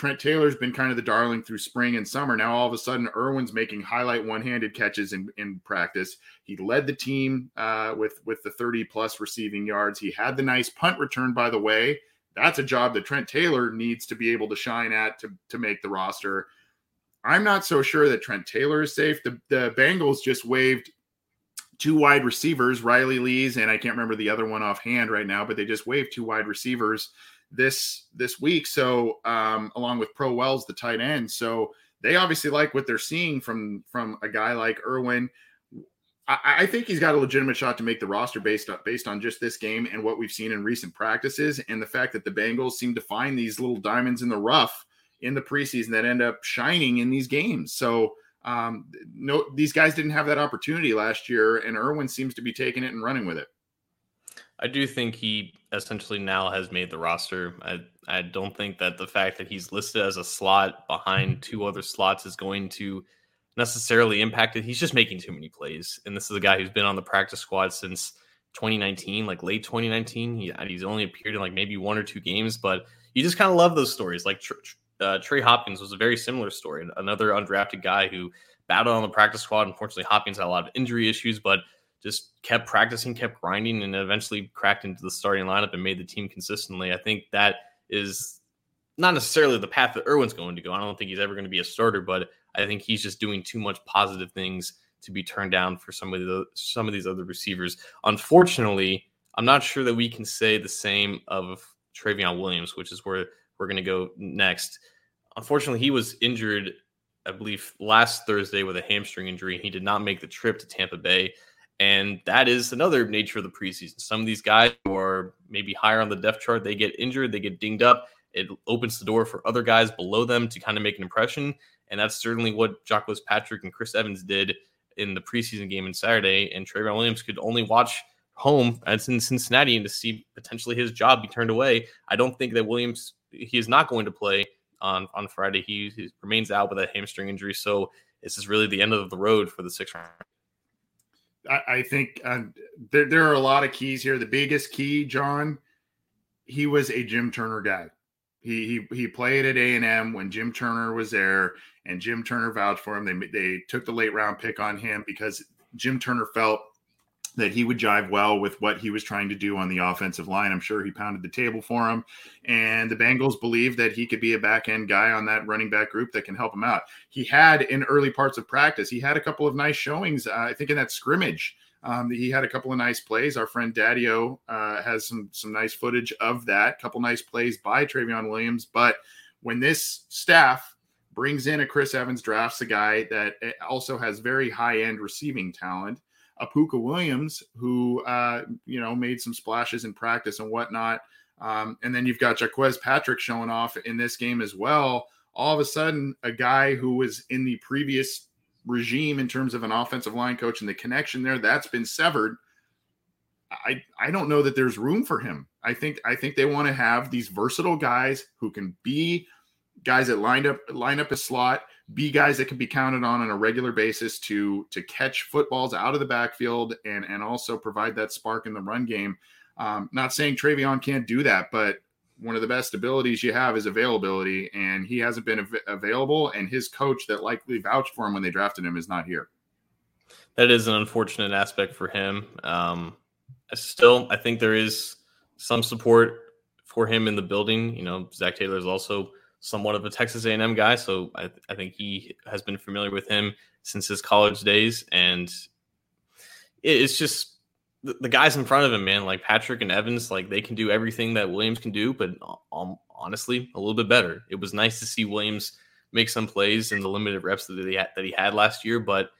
Trent Taylor's been kind of the darling through spring and summer. Now all of a sudden, Irwin's making highlight one-handed catches in, in practice. He led the team uh, with with the 30 plus receiving yards. He had the nice punt return, by the way. That's a job that Trent Taylor needs to be able to shine at to to make the roster. I'm not so sure that Trent Taylor is safe. The, the Bengals just waived two wide receivers, Riley Lees, and I can't remember the other one offhand right now, but they just waived two wide receivers this this week. So um, along with Pro Wells, the tight end. So they obviously like what they're seeing from from a guy like Irwin. I, I think he's got a legitimate shot to make the roster based on based on just this game and what we've seen in recent practices, and the fact that the Bengals seem to find these little diamonds in the rough in the preseason that end up shining in these games. So um, no, these guys didn't have that opportunity last year, and Irwin seems to be taking it and running with it. I do think he essentially now has made the roster. I I don't think that the fact that he's listed as a slot behind two other slots is going to necessarily impact it. He's just making too many plays, and this is a guy who's been on the practice squad since 2019, like late 2019. He, he's only appeared in like maybe one or two games, but you just kind of love those stories. Like uh, Trey Hopkins was a very similar story, another undrafted guy who battled on the practice squad. Unfortunately, Hopkins had a lot of injury issues, but just kept practicing, kept grinding, and eventually cracked into the starting lineup and made the team consistently. I think that is not necessarily the path that Irwin's going to go. I don't think he's ever going to be a starter, but I think he's just doing too much positive things to be turned down for some of the some of these other receivers. Unfortunately, I'm not sure that we can say the same of Trayveon Williams, which is where we're going to go next. Unfortunately, he was injured, I believe, last Thursday with a hamstring injury. He did not make the trip to Tampa Bay. And that is another nature of the preseason. Some of these guys who are maybe higher on the depth chart, they get injured, they get dinged up. It opens the door for other guys below them to kind of make an impression. And that's certainly what Jacques Patrick and Chris Evans did in the preseason game on Saturday. And Trayveon Williams could only watch home and in Cincinnati and to see potentially his job be turned away. I don't think that Williams he is not going to play on on Friday. He, he remains out with a hamstring injury, so this is really the end of the road for the six round. I, think uh, there, there are a lot of keys here. The biggest key, John, he was a Jim Turner guy. He he he played at A and M when Jim Turner was there, and Jim Turner vouched for him. They they took the late round pick on him because Jim Turner felt that he would jive well with what he was trying to do on the offensive line. I'm sure he pounded the table for him. And the Bengals believe that he could be a back end guy on that running back group that can help him out. He had in early parts of practice, he had a couple of nice showings. Uh, I think in that scrimmage, um, he had a couple of nice plays. Our friend Daddio uh, has some some nice footage of that. Couple nice plays by Trayveon Williams. But when this staff brings in a Chris Evans, drafts a guy that eh, also has very high end receiving talent a Pooka Williams, who uh, you know made some splashes in practice and whatnot. Um, and then you've got Jacques Patrick showing off in this game as well. All of a sudden, a guy who was in the previous regime in terms of an offensive line coach and the connection there that's been severed. I I don't know that there's room for him. I think I think they want to have these versatile guys who can be guys that lined up line up a slot be guys that can be counted on on a regular basis to to catch footballs out of the backfield and and also provide that spark in the run game. Um, not saying Trayveon can't do that, but one of the best abilities you have is availability, and he hasn't been av- available. And his coach that likely vouched for him when they drafted him is not here. That is an unfortunate aspect for him. Um, still, I think there is some support for him in the building. You know, Zac Taylor is also somewhat of a Texas A&M guy, so I, I think he has been familiar with him since his college days, and it, it's just the, the, guys in front of him, man, like Patrick and Evans, like they can do everything that Williams can do, but um, honestly, a little bit better. It was nice to see Williams make some plays in the limited reps that he had, that he had last year, but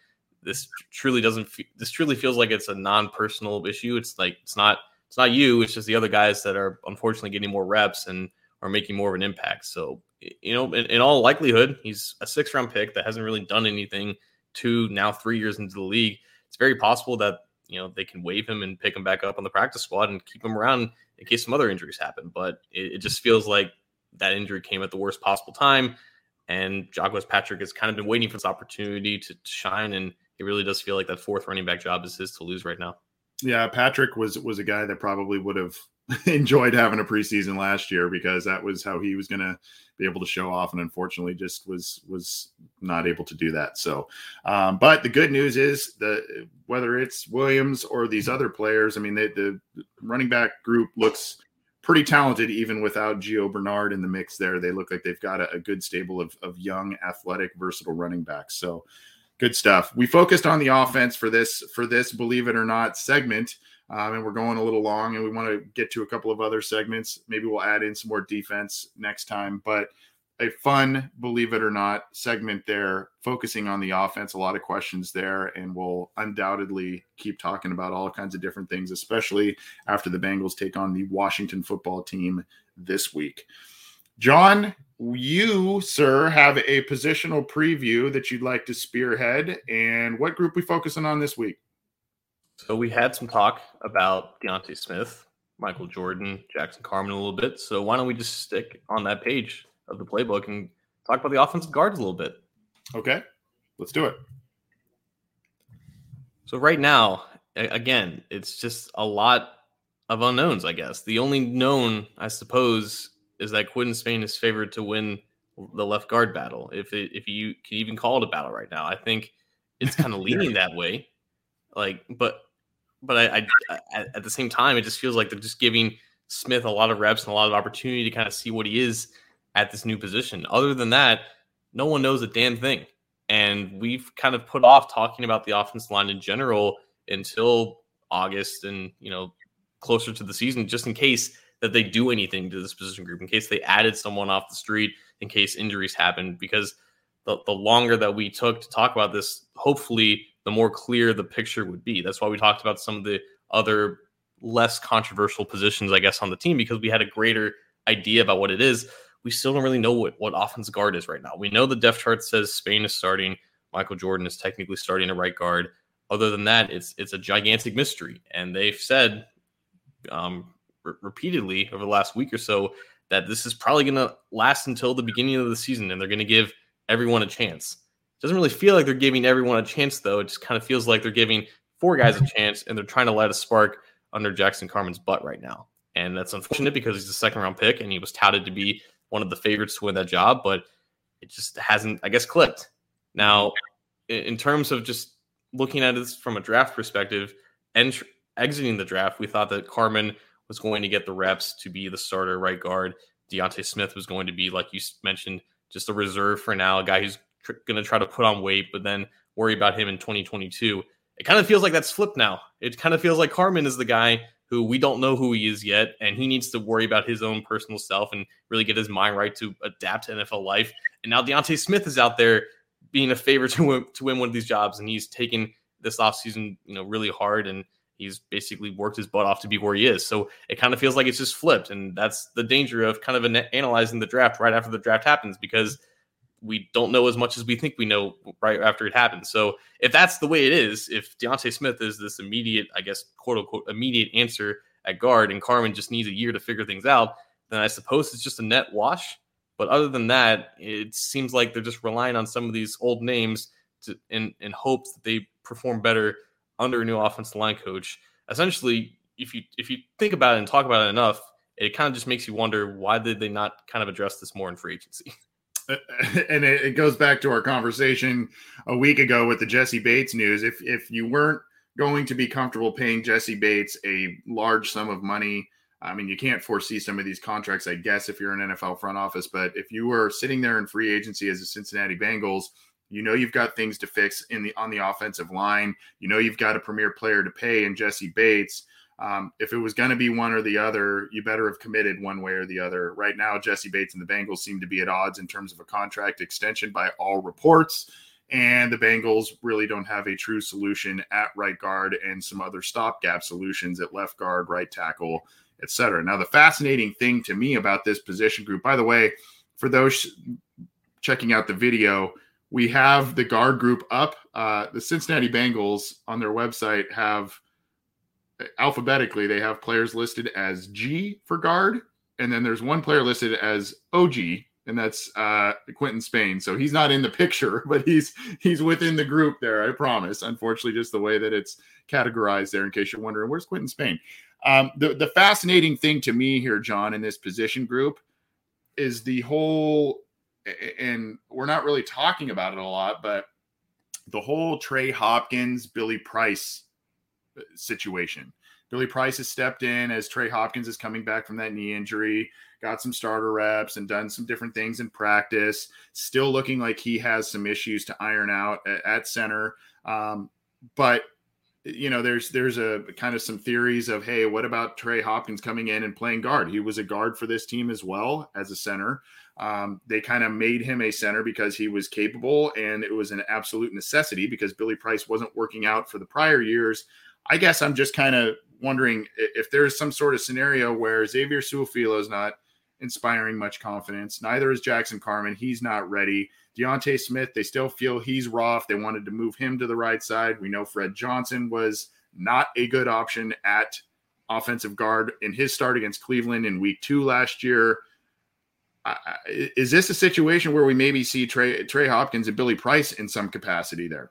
this truly doesn't. This truly feels like it's a non-personal issue. It's like it's not. It's not you. It's just the other guys that are unfortunately getting more reps and are making more of an impact. So you know, in, in all likelihood, he's a six round pick that hasn't really done anything two, now three years into the league. It's very possible that, you know, they can waive him and pick him back up on the practice squad and keep him around in case some other injuries happen. But it, it just feels like that injury came at the worst possible time. And Jacques Patrick has kind of been waiting for this opportunity to, to shine. And it really does feel like that fourth running back job is his to lose right now. Yeah, Patrick was was a guy that probably would have enjoyed having a preseason last year because that was how he was going to be able to show off, and unfortunately, just was was not able to do that. So, um, but the good news is that whether it's Williams or these other players, I mean, they, the running back group looks pretty talented even without Gio Bernard in the mix there. They look like they've got a, a good stable of, of young, athletic, versatile running backs. So good stuff. We focused on the offense for this for this believe it or not segment. Um, and we're going a little long and we want to get to a couple of other segments. Maybe we'll add in some more defense next time, but a fun, believe it or not, segment there, focusing on the offense. A lot of questions there, and we'll undoubtedly keep talking about all kinds of different things, especially after the Bengals take on the Washington football team this week. John, you, sir, have a positional preview that you'd like to spearhead, and what group we focusing on this week? So we had some talk about D'Ante Smith, Michael Jordan, Jackson Carman a little bit. So why don't we just stick on that page of the playbook and talk about the offensive guards a little bit. Okay, let's do it. So right now, again, it's just a lot of unknowns. I guess the only known, I suppose, is that Quinton Spain is favored to win the left guard battle. If it, if you can even call it a battle right now, I think it's kind of leaning that way. Like, but but I, I, at the same time, it just feels like they're just giving Smith a lot of reps and a lot of opportunity to kind of see what he is at this new position. Other than that, no one knows a damn thing. And we've kind of put off talking about the offense line in general until August and, you know, closer to the season, just in case that they do anything to this position group, in case they added someone off the street, in case injuries happen. Because the, the longer that we took to talk about this, hopefully the more clear the picture would be. That's why we talked about some of the other less controversial positions, I guess, on the team, because we had a greater idea about what it is we still don't really know what, what offense guard is right now. We know the depth chart says Spain is starting. Michael Jordan is technically starting a right guard. Other than that, it's it's a gigantic mystery. And they've said um, re- repeatedly over the last week or so that this is probably going to last until the beginning of the season, and they're going to give everyone a chance. Doesn't really feel like they're giving everyone a chance, though. It just kind of feels like they're giving four guys a chance, and they're trying to light a spark under Jackson Carman's butt right now. And that's unfortunate because he's a second round pick, and he was touted to be one of the favorites to win that job, but it just hasn't, I guess, clicked. Now, in terms of just looking at this from a draft perspective and exiting the draft, we thought that Carman was going to get the reps to be the starter right guard. D'Ante Smith was going to be, like you mentioned, just a reserve for now, a guy who's tr- going to try to put on weight, but then worry about him in 2022. It kind of feels like that's flipped now. It kind of feels like Carman is the guy who we don't know who he is yet, and he needs to worry about his own personal self and really get his mind right to adapt to NFL life. And now D'Ante Smith is out there being a favorite to win, to win one of these jobs, and he's taken this offseason, you know, really hard, and he's basically worked his butt off to be where he is. So it kind of feels like it's just flipped, and that's the danger of kind of analyzing the draft right after the draft happens because we don't know as much as we think we know right after it happens. So if that's the way it is, if D'Ante Smith is this immediate, I guess, quote unquote, immediate answer at guard, and Carman just needs a year to figure things out, then I suppose it's just a net wash. But other than that, it seems like they're just relying on some of these old names to, in in hopes that they perform better under a new offensive line coach. Essentially, if you if you think about it and talk about it enough, it kind of just makes you wonder why did they not kind of address this more in free agency. and it, goes back to our conversation a week ago with the Jessie Bates news. If if you weren't going to be comfortable paying Jessie Bates a large sum of money, I mean, you can't foresee some of these contracts, I guess, if you're an NFL front office. But if you were sitting there in free agency as the Cincinnati Bengals, you know you've got things to fix in the on the offensive line. You know you've got a premier player to pay in Jessie Bates. Um, if it was going to be one or the other, you better have committed one way or the other. Right now, Jessie Bates and the Bengals seem to be at odds in terms of a contract extension by all reports. And the Bengals really don't have a true solution at right guard and some other stopgap solutions at left guard, right tackle, etc. Now, the fascinating thing to me about this position group, by the way, for those checking out the video, we have the guard group up. Uh, the Cincinnati Bengals on their website have alphabetically, they have players listed as G for guard, and then there's one player listed as OG, and that's uh, Quinton Spain. So he's not in the picture, but he's he's within the group there. I promise. Unfortunately, just the way that it's categorized there. In case you're wondering, where's Quinton Spain? Um, the the fascinating thing to me here, John, in this position group, is the whole, and we're not really talking about it a lot, but the whole Trey Hopkins, Billy Price situation. Billy Price has stepped in as Trey Hopkins is coming back from that knee injury, got some starter reps and done some different things in practice. Still looking like he has some issues to iron out at, at center. Um, but you know, there's there's a kind of some theories of hey, what about Trey Hopkins coming in and playing guard? He was a guard for this team as well as a center. Um, they kind of made him a center because he was capable, and it was an absolute necessity because Billy Price wasn't working out for the prior years. I guess I'm just kind of wondering if there's some sort of scenario where Xavier Su'a-Filo is not inspiring much confidence. Neither is Jackson Carman. He's not ready. D'Ante Smith, they still feel he's rough. They wanted to move him to the right side. We know Fred Johnson was not a good option at offensive guard in his start against Cleveland in week two last year. Is this a situation where we maybe see Trey, Trey Hopkins and Billy Price in some capacity there?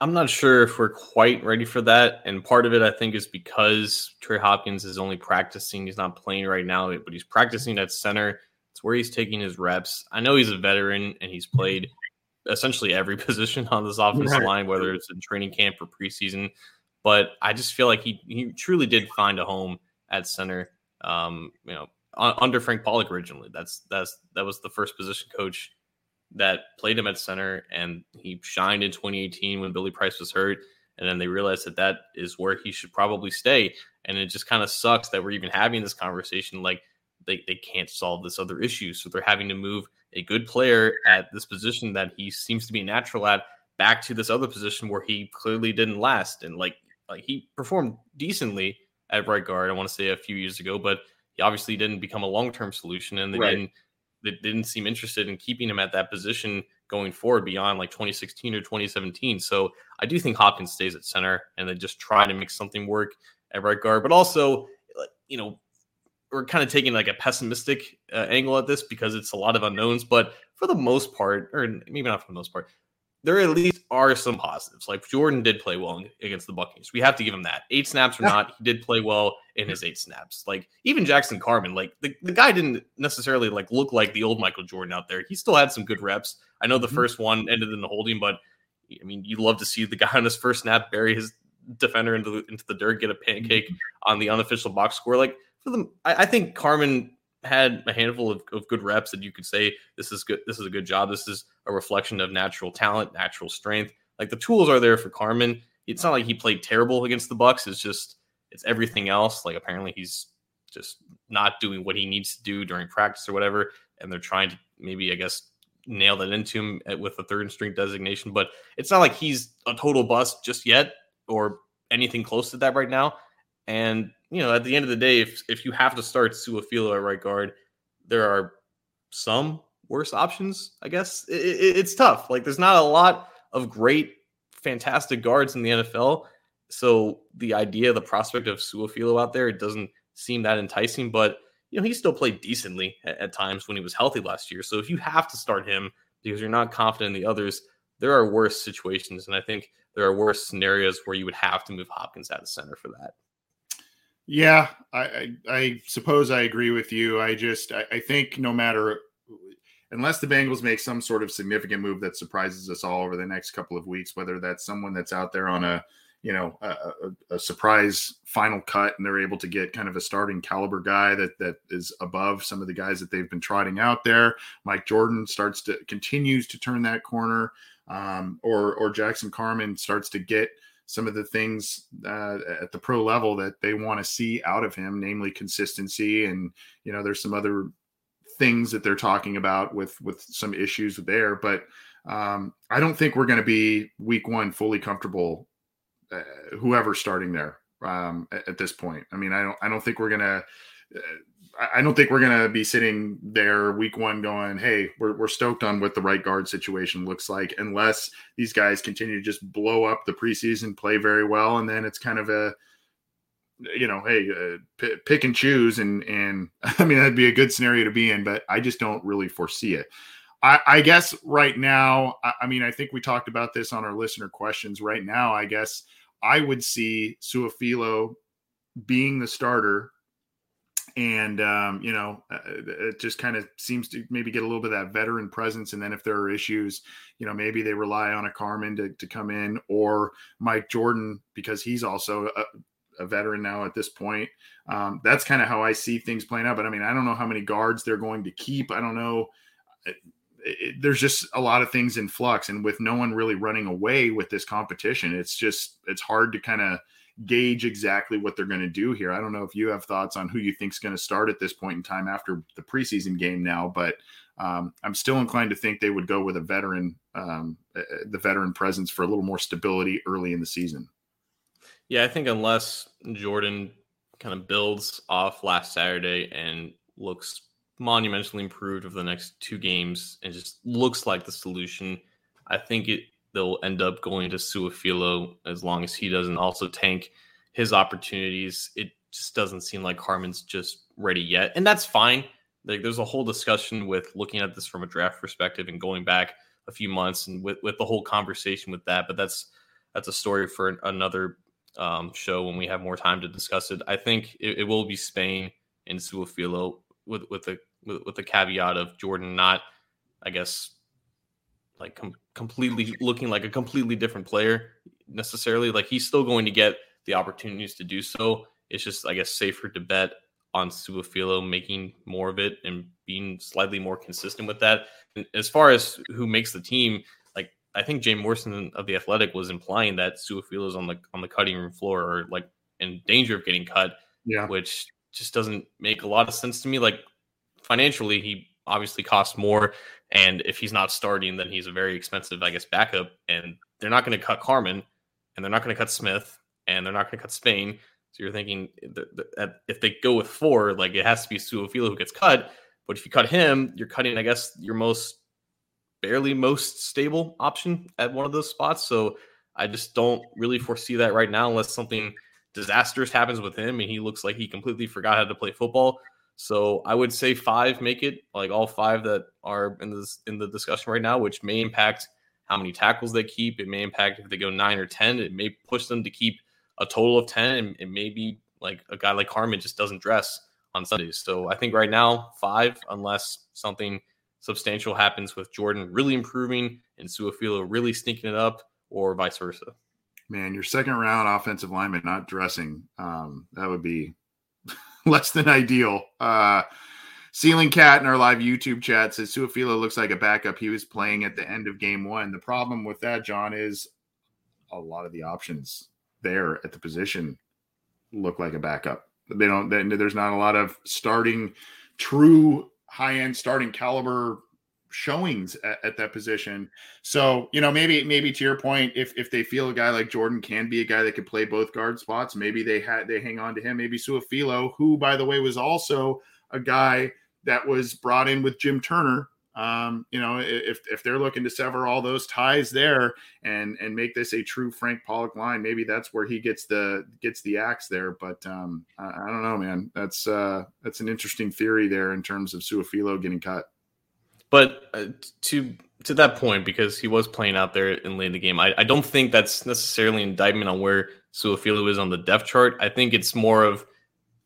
I'm not sure if we're quite ready for that. And part of it, I think, is because Trey Hopkins is only practicing. He's not playing right now, but he's practicing at center. It's where he's taking his reps. I know he's a veteran and he's played essentially every position on this offensive right. line, whether it's in training camp or preseason. But I just feel like he he truly did find a home at center. Um, you know, under Frank Pollack originally. That's that's that was the first position coach that played him at center, and he shined in 2018 when Billy Price was hurt. And then they realized that that is where he should probably stay. And it just kind of sucks that we're even having this conversation. Like they, they can't solve this other issue. So they're having to move a good player at this position that he seems to be natural at back to this other position where he clearly didn't last. And like, like he performed decently at right guard, I want to say a few years ago, but he obviously didn't become a long term solution. And they right. didn't that didn't seem interested in keeping him at that position going forward beyond like 2016 or 2017. So I do think Hopkins stays at center and they just try to make something work at right guard. But also, you know, we're kind of taking like a pessimistic uh, angle at this because it's a lot of unknowns. But for the most part, or maybe not for the most part, there at least are some positives. Like Jordan did play well against the Buccaneers. We have to give him that. Eight snaps or not, he did play well in his eight snaps. Like even Jackson Carman, like the, the guy didn't necessarily like look like the old Michael Jordan out there. He still had some good reps. I know the mm-hmm. first one ended in the holding, but I mean, you love to see the guy on his first snap bury his defender into the, into the dirt, get a pancake mm-hmm. on the unofficial box score. Like for them, I, I think Carman had a handful of, of good reps that you could say this is good. This is a good job. This is a reflection of natural talent, natural strength. Like the tools are there for Carman. It's not like he played terrible against the Bucs. It's just it's everything else. Like apparently he's just not doing what he needs to do during practice or whatever, and they're trying to maybe I guess nail that into him with a third string designation. But it's not like he's a total bust just yet or anything close to that right now. And you know, at the end of the day, if if you have to start Su'a-Filo at right guard, there are some worse options. I guess it, it, it's tough. Like there's not a lot of great, fantastic guards in the NFL. So the idea, the prospect of Su'a-Filo out there, it doesn't seem that enticing. But you know, he still played decently at, at times when he was healthy last year. So if you have to start him because you're not confident in the others, there are worse situations, and I think there are worse scenarios where you would have to move Hopkins out of center for that. Yeah, I, I, I suppose I agree with you. I just I, I, think no matter unless the Bengals make some sort of significant move that surprises us all over the next couple of weeks, whether that's someone that's out there on a you know a, a, a surprise final cut and they're able to get kind of a starting caliber guy that that is above some of the guys that they've been trotting out there. Mike Jordan starts to continues to turn that corner, um, or or Jackson Carman starts to get some of the things uh, at the pro level that they want to see out of him, namely consistency. And, you know, there's some other things that they're talking about with, with some issues there, but um, I don't think we're going to be week one fully comfortable, uh, whoever's starting there um, at, at, this point. I mean, I don't, I don't think we're going to, uh, I don't think we're going to be sitting there week one going, hey, we're, we're stoked on what the right guard situation looks like, unless these guys continue to just blow up the preseason, play very well. And then it's kind of a, you know, hey, uh, p- pick and choose. And, and I mean, that'd be a good scenario to be in, but I just don't really foresee it. I, I guess right now, I, I mean, I think we talked about this on our listener questions. Right now, I guess I would see Su'a-Filo being the starter and um, you know uh, it just kind of seems to maybe get a little bit of that veteran presence and then if there are issues you know maybe they rely on a Carman to, to come in or mike jordan because he's also a, a veteran now at this point. Um, that's kind of how I see things playing out. But I mean, I don't know how many guards they're going to keep. I don't know. It, it, there's just a lot of things in flux, and with no one really running away with this competition, it's just it's hard to kind of gauge exactly what they're going to do here. I don't know if you have thoughts on who you think is going to start at this point in time after the preseason game now, but um, I'm still inclined to think they would go with a veteran, um, uh, the veteran presence for a little more stability early in the season. Yeah, I think unless Jordan kind of builds off last Saturday and looks monumentally improved over the next two games and just looks like the solution, I think it they'll end up going to Su'a-Filo as long as he doesn't also tank his opportunities. It just doesn't seem like Carman's just ready yet, and that's fine. Like, there's a whole discussion with looking at this from a draft perspective and going back a few months and with, with the whole conversation with that. But that's that's a story for another um, show when we have more time to discuss it. I think it, it will be Spain and Su'a-Filo with with the with, with the caveat of Jordan not, I guess, like com- completely looking like a completely different player necessarily. Like he's still going to get the opportunities to do so. It's just I guess safer to bet on Su'a-Filo making more of it and being slightly more consistent with that. And as far as who makes the team, like I think Jay Morrison of the Athletic was implying that Su'a-Filo is on the on the cutting room floor or like in danger of getting cut. Yeah. Which just doesn't make a lot of sense to me. Like financially, he obviously costs more. And if he's not starting, then he's a very expensive, I guess, backup. And they're not going to cut Carman and they're not going to cut Smith and they're not going to cut Spain. So you're thinking if they go with four, like it has to be Su'a-Filo who gets cut. But if you cut him, you're cutting, I guess, your most barely most stable option at one of those spots. So I just don't really foresee that right now unless something disastrous happens with him and he looks like he completely forgot how to play football. So I would say five make it, like all five that are in this in the discussion right now, which may impact how many tackles they keep. It may impact if they go nine or ten. It may push them to keep a total of 10 and, and maybe like a guy like Carman just doesn't dress on Sundays. So I think right now, five, unless something substantial happens with Jordan really improving and Su'a-Filo really sneaking it up, or vice versa. Man, your second round offensive lineman not dressing, um, that would be less than ideal. Uh, Ceiling Cat in our live YouTube chat says Su'a-Filo looks like a backup. He was playing at the end of game one. The problem with that, John, is a lot of the options there at the position look like a backup. They don't. They, there's not a lot of starting true high end starting caliber showings at, at, that position. So, you know, maybe maybe to your point, if if they feel a guy like Jordan can be a guy that could play both guard spots, maybe they had they hang on to him. Maybe Su'a-Filo, who by the way was also a guy that was brought in with Jim Turner um, you know, if if they're looking to sever all those ties there and and make this a true Frank Pollack line, maybe that's where he gets the gets the axe there. But um, I, I don't know, man. That's uh, that's an interesting theory there in terms of Su'a-Filo getting cut. But uh, to to that point, because he was playing out there in late in the game, I, I don't think that's necessarily indictment on where Su'a-Filo is on the depth chart. I think it's more of,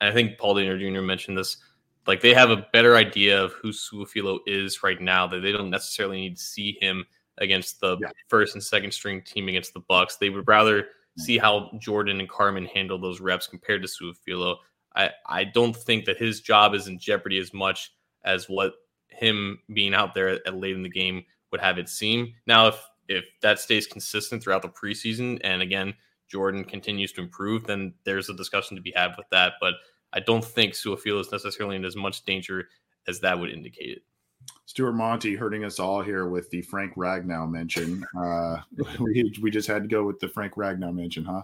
I think Paul Dehner Jr. mentioned this like they have a better idea of who Su'a-Filo is right now. That they don't necessarily need to see him against the yeah. first and second string team against the Bucs. They would rather see how Jordan and Carman handle those reps compared to Su'a-Filo. I, I don't think that his job is in jeopardy as much as what him being out there at, at late in the game would have it seem. Now, if if that stays consistent throughout the preseason, and again Jordan continues to improve, then there's a discussion to be had with that. But I don't think Su'a-Filo is necessarily in as much danger as that would indicate it. Stuart Monty hurting us all here with the Frank Ragnow mention. Uh, we, we just had to go with the Frank Ragnow mention, huh?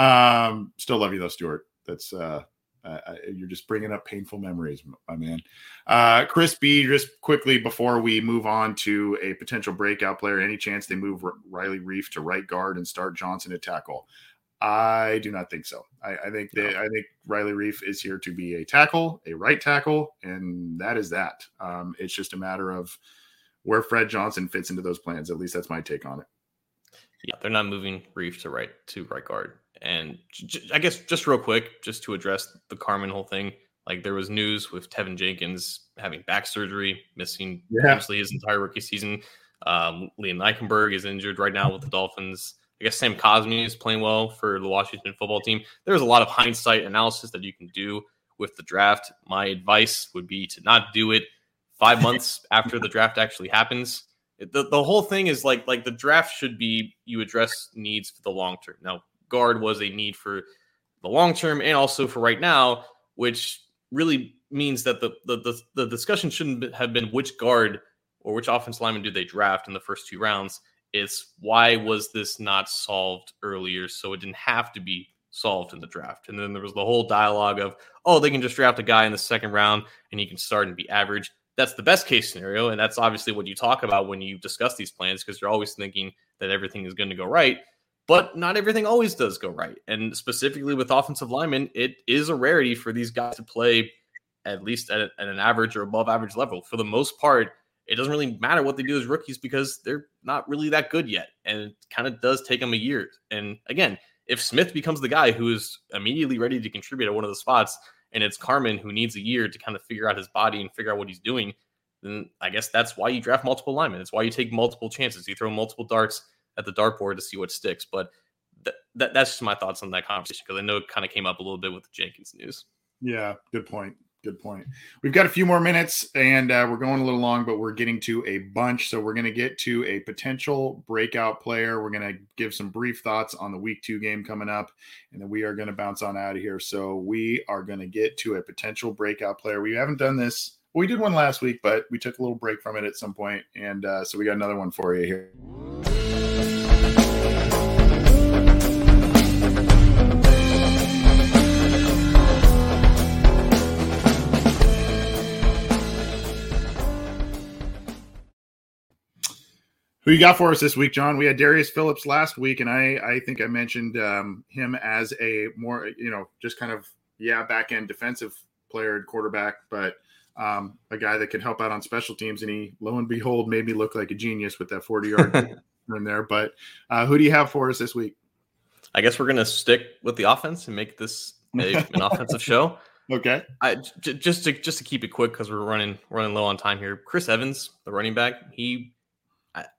Um, still love you though, Stuart. That's uh, uh, you're just bringing up painful memories, my man. Uh, Chris B, just quickly before we move on to a potential breakout player, any chance they move Riley Reiff to right guard and start Johnson at tackle? I do not think so. I, I think that I think Riley Reiff is here to be a tackle, a right tackle, and that is that. Um, it's just a matter of where Fred Johnson fits into those plans. At least that's my take on it. Yeah, they're not moving Reiff to right to right guard. And j- I guess just real quick, just to address the Carman whole thing, like there was news with Teven Jenkins having back surgery, missing yeah. his entire rookie season. Um, Liam Eichenberg is injured right now with the Dolphins. I guess Sam Cosmi is playing well for the Washington football team. There's a lot of hindsight analysis that you can do with the draft. My advice would be to not do it five months after the draft actually happens. The, the whole thing is like like the draft should be you address needs for the long term. Now, guard was a need for the long term and also for right now, which really means that the the the, the discussion shouldn't have been which guard or which offense lineman do they draft in the first two rounds. It's why was this not solved earlier so it didn't have to be solved in the draft. And then there was the whole dialogue of, oh, they can just draft a guy in the second round and he can start and be average. That's the best case scenario. And that's obviously what you talk about when you discuss these plans because you're always thinking that everything is going to go right. But not everything always does go right. And specifically with offensive linemen, it is a rarity for these guys to play at least at, at an average or above average level. For the most part, it doesn't really matter what they do as rookies because they're not really that good yet. And it kind of does take them a year. And again, if Smith becomes the guy who is immediately ready to contribute at one of the spots, and it's Carman who needs a year to kind of figure out his body and figure out what he's doing, then I guess that's why you draft multiple linemen. It's why you take multiple chances. You throw multiple darts at the dartboard to see what sticks. But th- that, that's just my thoughts on that conversation because I know it kind of came up a little bit with the Jenkins news. Yeah, good point. Good point. We've got a few more minutes and uh, we're going a little long, but we're getting to a bunch. So we're going to get to a potential breakout player. We're going to give some brief thoughts on the week two game coming up, and then we are going to bounce on out of here. So we are going to get to a potential breakout player. We haven't done this. we did one last week, but we took a little break from it at some point, and uh, so we got another one for you here. Who you got for us this week, John? We had Darius Phillips last week, and I I think I mentioned um, him as a more you know just kind of yeah back end defensive player and quarterback, but um, a guy that could help out on special teams. And he lo and behold made me look like a genius with that forty yard in there. But uh, who do you have for us this week? I guess we're gonna stick with the offense and make this a, an offensive show. Okay. I j- just to just to keep it quick because we're running running low on time here. Chris Evans, the running back, he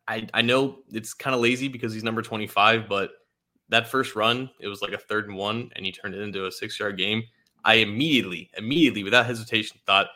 I, I know it's kind of lazy because he's number 25, but that first run, it was like a third and one, and he turned it into a six yard game. I immediately, immediately, without hesitation, thought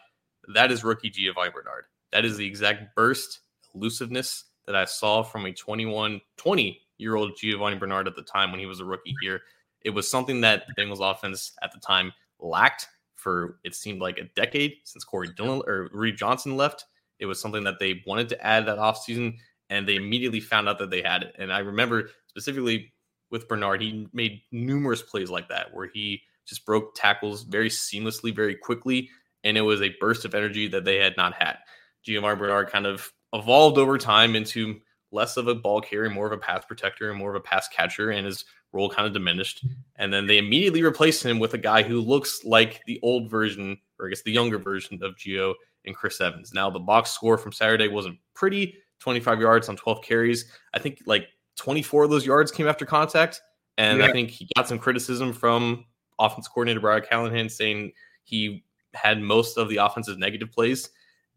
that is rookie Giovani Bernard. That is the exact burst, elusiveness that I saw from a 21, 20 year old Giovani Bernard at the time when he was a rookie here. It was something that the Bengals offense at the time lacked for it seemed like a decade since Corey Dillon or Rudi Johnson left. It was something that they wanted to add that offseason and they immediately found out that they had it. And I remember specifically with Bernard, he made numerous plays like that where he just broke tackles very seamlessly, very quickly, and it was a burst of energy that they had not had. Giovani Bernard kind of evolved over time into less of a ball carrier, more of a pass protector, and more of a pass catcher, and his role kind of diminished. And then they immediately replaced him with a guy who looks like the old version, or I guess the younger version of Gio and Chris Evans. Now, the box score from Saturday wasn't pretty, 25 yards on 12 carries. I think like 24 of those yards came after contact. And yeah. I think he got some criticism from offense coordinator Brian Callahan saying he had most of the offensive negative plays.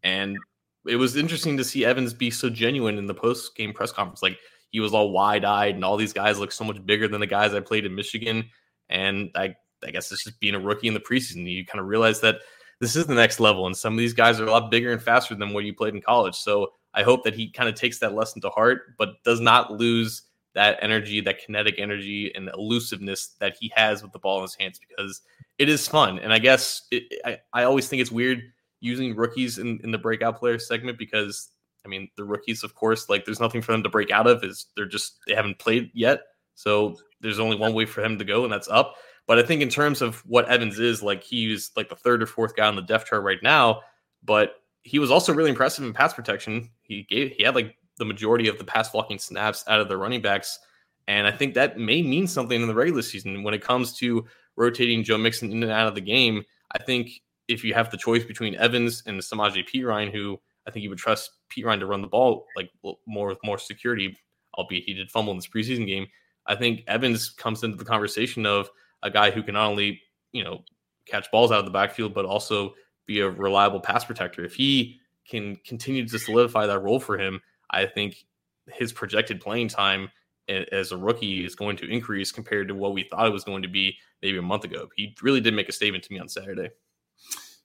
And it was interesting to see Evans be so genuine in the post game press conference. Like he was all wide eyed, and all these guys look so much bigger than the guys I played in Michigan. And I, I guess it's just being a rookie in the preseason. You kind of realize that this is the next level, and some of these guys are a lot bigger and faster than what you played in college. So I hope that he kind of takes that lesson to heart, but does not lose that energy, that kinetic energy and elusiveness that he has with the ball in his hands because it is fun. And I guess it, I, I always think it's weird using rookies in, in the breakout player segment because I mean the rookies, of course, like there's nothing for them to break out of is they're just they haven't played yet. So there's only one way for him to go, and that's up. But I think in terms of what Evans is, like he's like the third or fourth guy on the depth chart right now. But he was also really impressive in pass protection. He gave he had like the majority of the pass blocking snaps out of the running backs. And I think that may mean something in the regular season when it comes to rotating Joe Mixon in and out of the game. I think if you have the choice between Evans and Samaje Perine, who I think you would trust Perine to run the ball like more with more security, albeit he did fumble in this preseason game. I think Evans comes into the conversation of a guy who can not only, you know, catch balls out of the backfield, but also be a reliable pass protector. If he can continue to solidify that role for him, I think his projected playing time as a rookie is going to increase compared to what we thought it was going to be maybe a month ago. He really did make a statement to me on Saturday.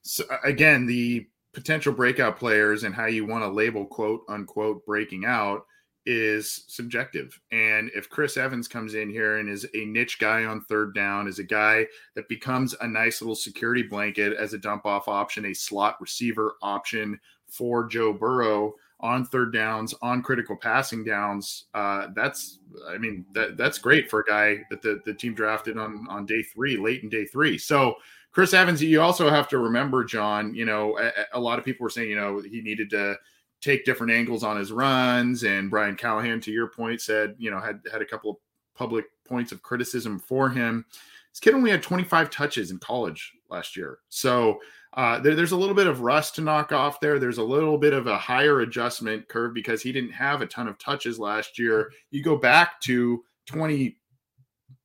So again, the potential breakout players and how you want to label quote unquote breaking out is subjective. And if Chris Evans comes in here and is a niche guy on third down, is a guy that becomes a nice little security blanket as a dump off option, a slot receiver option for Joe Burrow on third downs, on critical passing downs, uh, that's I mean that that's great for a guy that the, the team drafted on on day three, late in day three. So Chris Evans, you also have to remember, John. You know, a, a lot of people were saying, you know, he needed to take different angles on his runs. And Brian Callahan, to your point, said, you know, had had a couple of public points of criticism for him. This kid only had 25 touches in college last year. So uh, there, there's a little bit of rust to knock off there. There's a little bit of a higher adjustment curve because he didn't have a ton of touches last year. You go back to 20,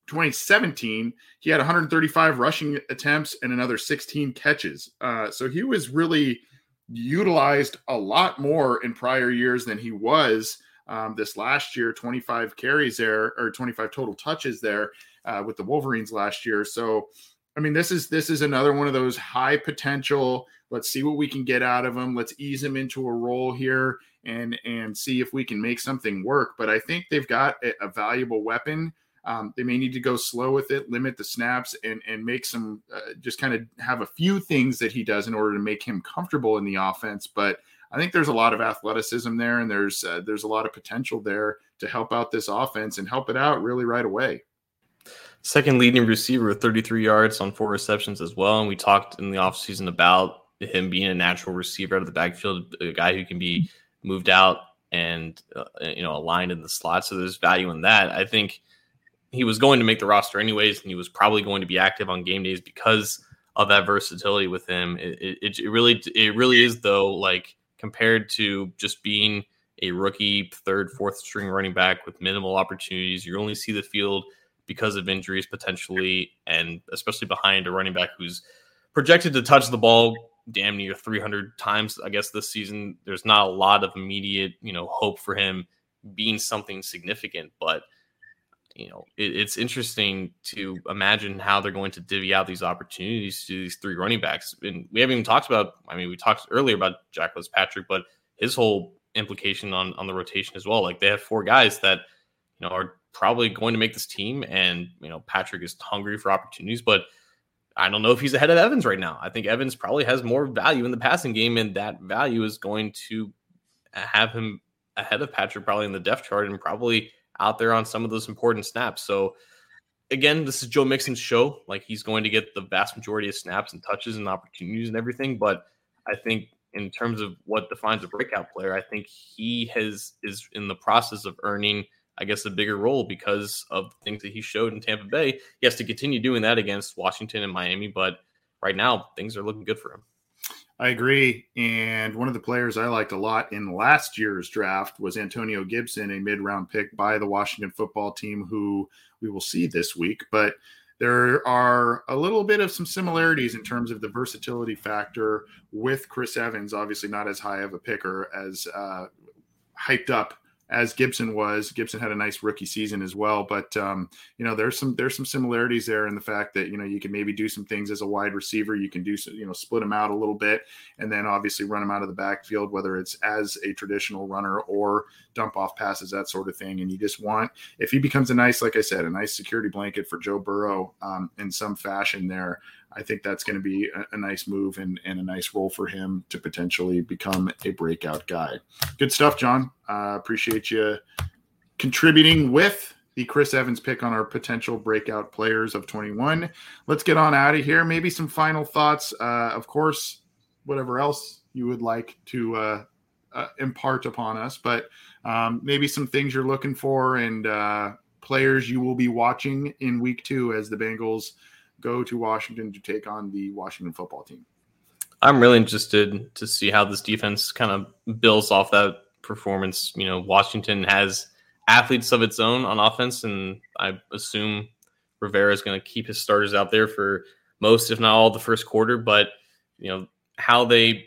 2017, he had 135 rushing attempts and another 16 catches. Uh, so he was really utilized a lot more in prior years than he was um, this last year 25 carries there or 25 total touches there uh, with the wolverines last year. So i mean this is this is another one of those high potential let's see what we can get out of him let's ease him into a role here and and see if we can make something work. But i think they've got a, a valuable weapon um, they may need to go slow with it, limit the snaps, and and make some uh, just kind of have a few things that he does in order to make him comfortable in the offense. But I think there's a lot of athleticism there, and there's uh, there's a lot of potential there to help out this offense and help it out really right away. Second leading receiver with 33 yards on four receptions as well. And we talked in the offseason about him being a natural receiver out of the backfield, a guy who can be moved out and uh, you know aligned in the slot. So there's value in that. I think he was going to make the roster anyways, and he was probably going to be active on game days because of that versatility with him. It, it, it really it really is though like compared to just being a rookie third fourth string running back with minimal opportunities. You only see the field because of injuries potentially, and especially behind a running back who's projected to touch the ball damn near 300 times. I guess this season, there's not a lot of immediate you know hope for him being something significant, but you know, it, it's interesting to imagine how they're going to divvy out these opportunities to these three running backs. And we haven't even talked about, I mean, we talked earlier about Jacques Patrick, but his whole implication on, on the rotation as well. Like they have four guys that, you know, are probably going to make this team. And, you know, Patrick is hungry for opportunities, but I don't know if he's ahead of Evans right now. I think Evans probably has more value in the passing game, and that value is going to have him ahead of Patrick probably in the depth chart and probably out there on some of those important snaps. So again, this is Joe Mixon's show. Like he's going to get the vast majority of snaps and touches and opportunities and everything. But I think in terms of what defines a breakout player, I think he has is in the process of earning, I guess, a bigger role because of the things that he showed in Tampa Bay. He has to continue doing that against Washington and Miami, but right now things are looking good for him. I agree. And one of the players I liked a lot in last year's draft was Antonio Gibson, a mid round pick by the Washington football team, who we will see this week. But there are a little bit of some similarities in terms of the versatility factor with Chris Evans, obviously not as high of a picker as uh, hyped up as Gibson was. Gibson had a nice rookie season as well, but um, you know there's some there's some similarities there in the fact that you know you can maybe do some things as a wide receiver. You can do some, you know split them out a little bit, and then obviously run them out of the backfield, whether it's as a traditional runner or dump off passes, that sort of thing. And you just want if he becomes a nice, like I said, a nice security blanket for Joe Burrow um, in some fashion there. I think that's going to be a, a, nice move and, and a nice role for him to potentially become a breakout guy. Good stuff, John. Uh, appreciate you contributing with the Chris Evans pick on our potential breakout players of 21. Let's get on out of here. Maybe some final thoughts. Uh, of course, whatever else you would like to uh, uh, impart upon us, but um, maybe some things you're looking for and uh, players you will be watching in week two as the Bengals go to Washington to take on the Washington football team. I'm really interested to see how this defense kind of builds off that performance. You know, Washington has athletes of its own on offense, and I assume Rivera is going to keep his starters out there for most, if not all, the first quarter. But you know how they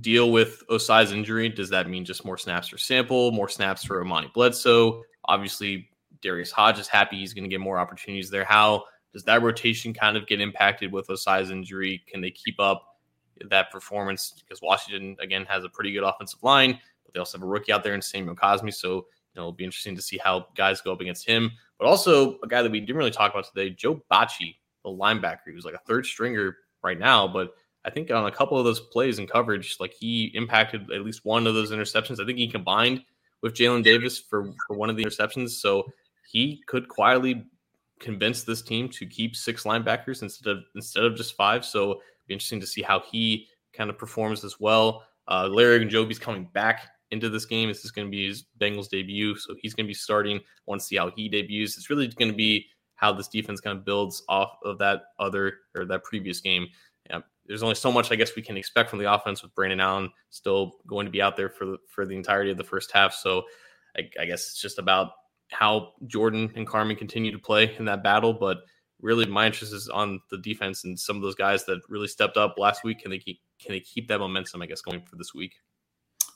deal with Ossai's injury. Does that mean just more snaps for Sample, more snaps for Amani Bledsoe? Obviously, Darius Hodge is happy he's going to get more opportunities there. How does that rotation kind of get impacted with Ossai's injury? Can they keep up that performance? Because Washington again has a pretty good offensive line, but they also have a rookie out there in Samuel Cosmi. So you know, it'll be interesting to see how guys go up against him. But also a guy that we didn't really talk about today, Joe Bachie, the linebacker, who's like a third stringer right now, but I think on a couple of those plays and coverage, like he impacted at least one of those interceptions. I think he combined with Jalen Davis for, for one of the interceptions. So he could quietly convince this team to keep six linebackers instead of instead of just five. So be interesting to see how he kind of performs as well. Uh, Larry Ogunjobi's coming back into this game. This is going to be his Bengals debut, so he's going to be starting. Want to see how he debuts. It's really going to be how this defense kind of builds off of that other or that previous game. Yeah, there's only so much I guess we can expect from the offense with Brandon Allen still going to be out there for the, for the entirety of the first half. So I, I guess it's just about how Jordan and Carman continue to play in that battle. But really, my interest is on the defense and some of those guys that really stepped up last week. Can they keep can they keep that momentum? I guess going for this week.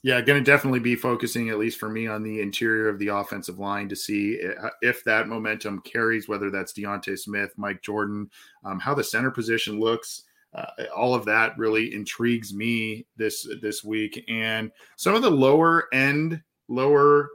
Yeah, going to definitely be focusing, at least for me, on the interior of the offensive line to see if that momentum carries, whether that's D'Ante Smith, Mike Jordan, um, how the center position looks. Uh, all of that really intrigues me this this week, and some of the lower end, lower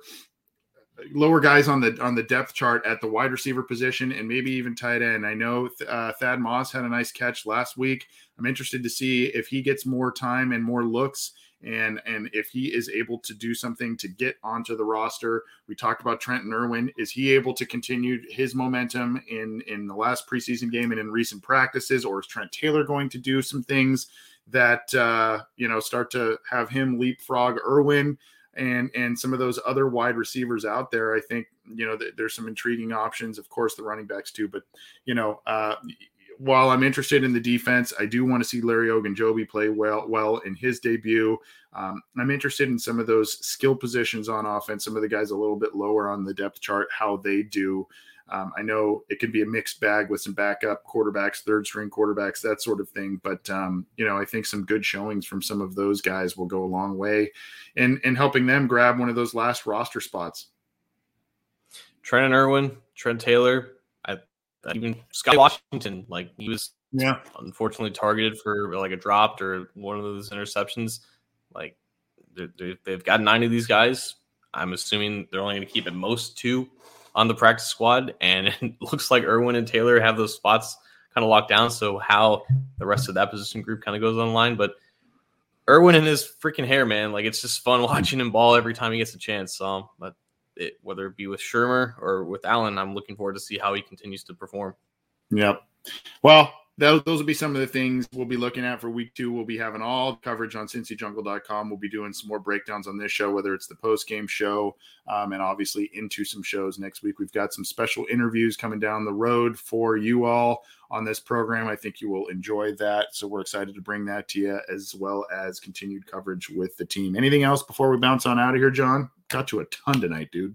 lower guys on the on the depth chart at the wide receiver position and maybe even tight end. I know uh, Thad Moss had a nice catch last week. I'm interested to see if he gets more time and more looks and and if he is able to do something to get onto the roster. We talked about Trenton Irwin. Is he able to continue his momentum in in the last preseason game and in recent practices, or is Trent Taylor going to do some things that uh, you know start to have him leapfrog Irwin? And and some of those other wide receivers out there. I think you know th- there's some intriguing options. Of course, the running backs too, but you know. Uh, while I'm interested in the defense, I do want to see Larry Ogunjobi play well well in his debut. Um, I'm interested in some of those skill positions on offense. Some of the guys a little bit lower on the depth chart, how they do. Um, I know it can be a mixed bag with some backup quarterbacks, third string quarterbacks, that sort of thing. But um, you know, I think some good showings from some of those guys will go a long way in in helping them grab one of those last roster spots. Trent Irwin, Trent Taylor, I, even Scott Washington, like he was yeah unfortunately targeted for like a dropped or one of those interceptions. Like they have got nine of these guys. I'm assuming they're only going to keep at most two on the practice squad, and it looks like Irwin and Taylor have those spots kind of locked down. So how the rest of that position group kind of goes online, but Irwin and his freaking hair, man, like it's just fun watching him ball every time he gets a chance. So, but it, whether it be with Shurmur or with Allen, I'm looking forward to see how he continues to perform. Yep. Well, those, those will be some of the things we'll be looking at for week two. We'll be having all coverage on cincyjungle.com. We'll be doing some more breakdowns on this show, whether it's the post game show um, and obviously into some shows next week. We've got some special interviews coming down the road for you all on this program. I think you will enjoy that. So we're excited to bring that to you as well as continued coverage with the team. Anything else before we bounce on out of here, John? Got to a ton tonight, dude.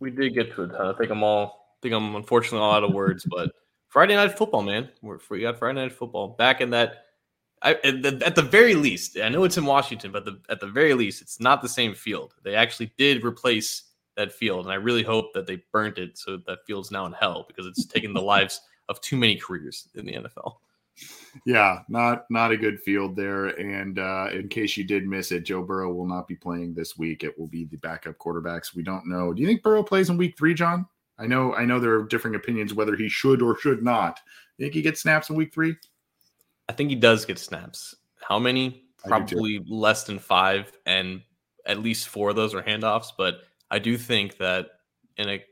We did get to a ton. I think I'm all, I think I'm unfortunately all out of words, but. Friday night football, man. We're, we got Friday night football back in that. I, at, the, at the very least, I know it's in Washington, but the, at the very least, it's not the same field. They actually did replace that field, and I really hope that they burnt it so that field's now in hell because it's taken the lives of too many careers in the NFL. Yeah, not not a good field there. And uh, in case you did miss it, Joe Burrow will not be playing this week. It will be the backup quarterbacks. We don't know. Do you think Burrow plays in Week Three, John? I know I know there are differing opinions whether he should or should not. You think he gets snaps in week three? I think he does get snaps. How many? Probably less than five, and at least four of those are handoffs. But I do think that in a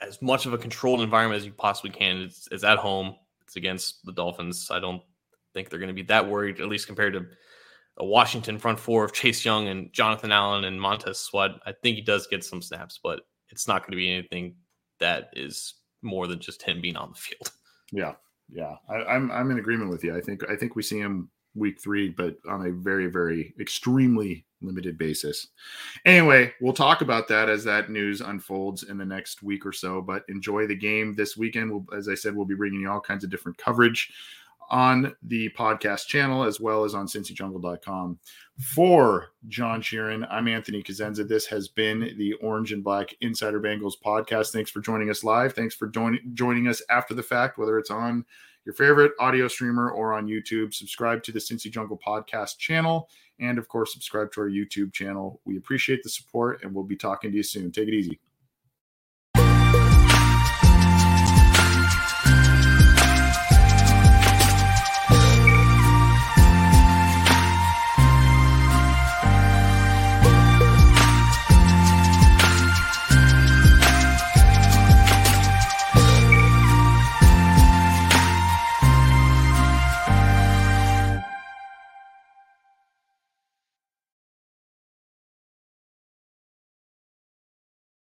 as much of a controlled environment as you possibly can, it's, it's at home. It's against the Dolphins. I don't think they're going to be that worried, at least compared to a Washington front four of Chase Young and Jonathan Allen and Montez Sweat. I think he does get some snaps, but it's not going to be anything that is more than just him being on the field. Yeah, yeah, I, I'm I'm in agreement with you. I think I think we see him week three, but on a very very extremely limited basis. Anyway, we'll talk about that as that news unfolds in the next week or so. But enjoy the game this weekend. We'll, as I said, we'll be bringing you all kinds of different coverage on the podcast channel as well as on cincyjungle.com. For John Sheeran, I'm Anthony Cosenza. This has been the Orange and Black Insider Bengals podcast. Thanks for joining us live. Thanks for join- joining us after the fact, whether it's on your favorite audio streamer or on YouTube. Subscribe to the Cincy Jungle podcast channel. And of course, subscribe to our YouTube channel. We appreciate the support and we'll be talking to you soon. Take it easy.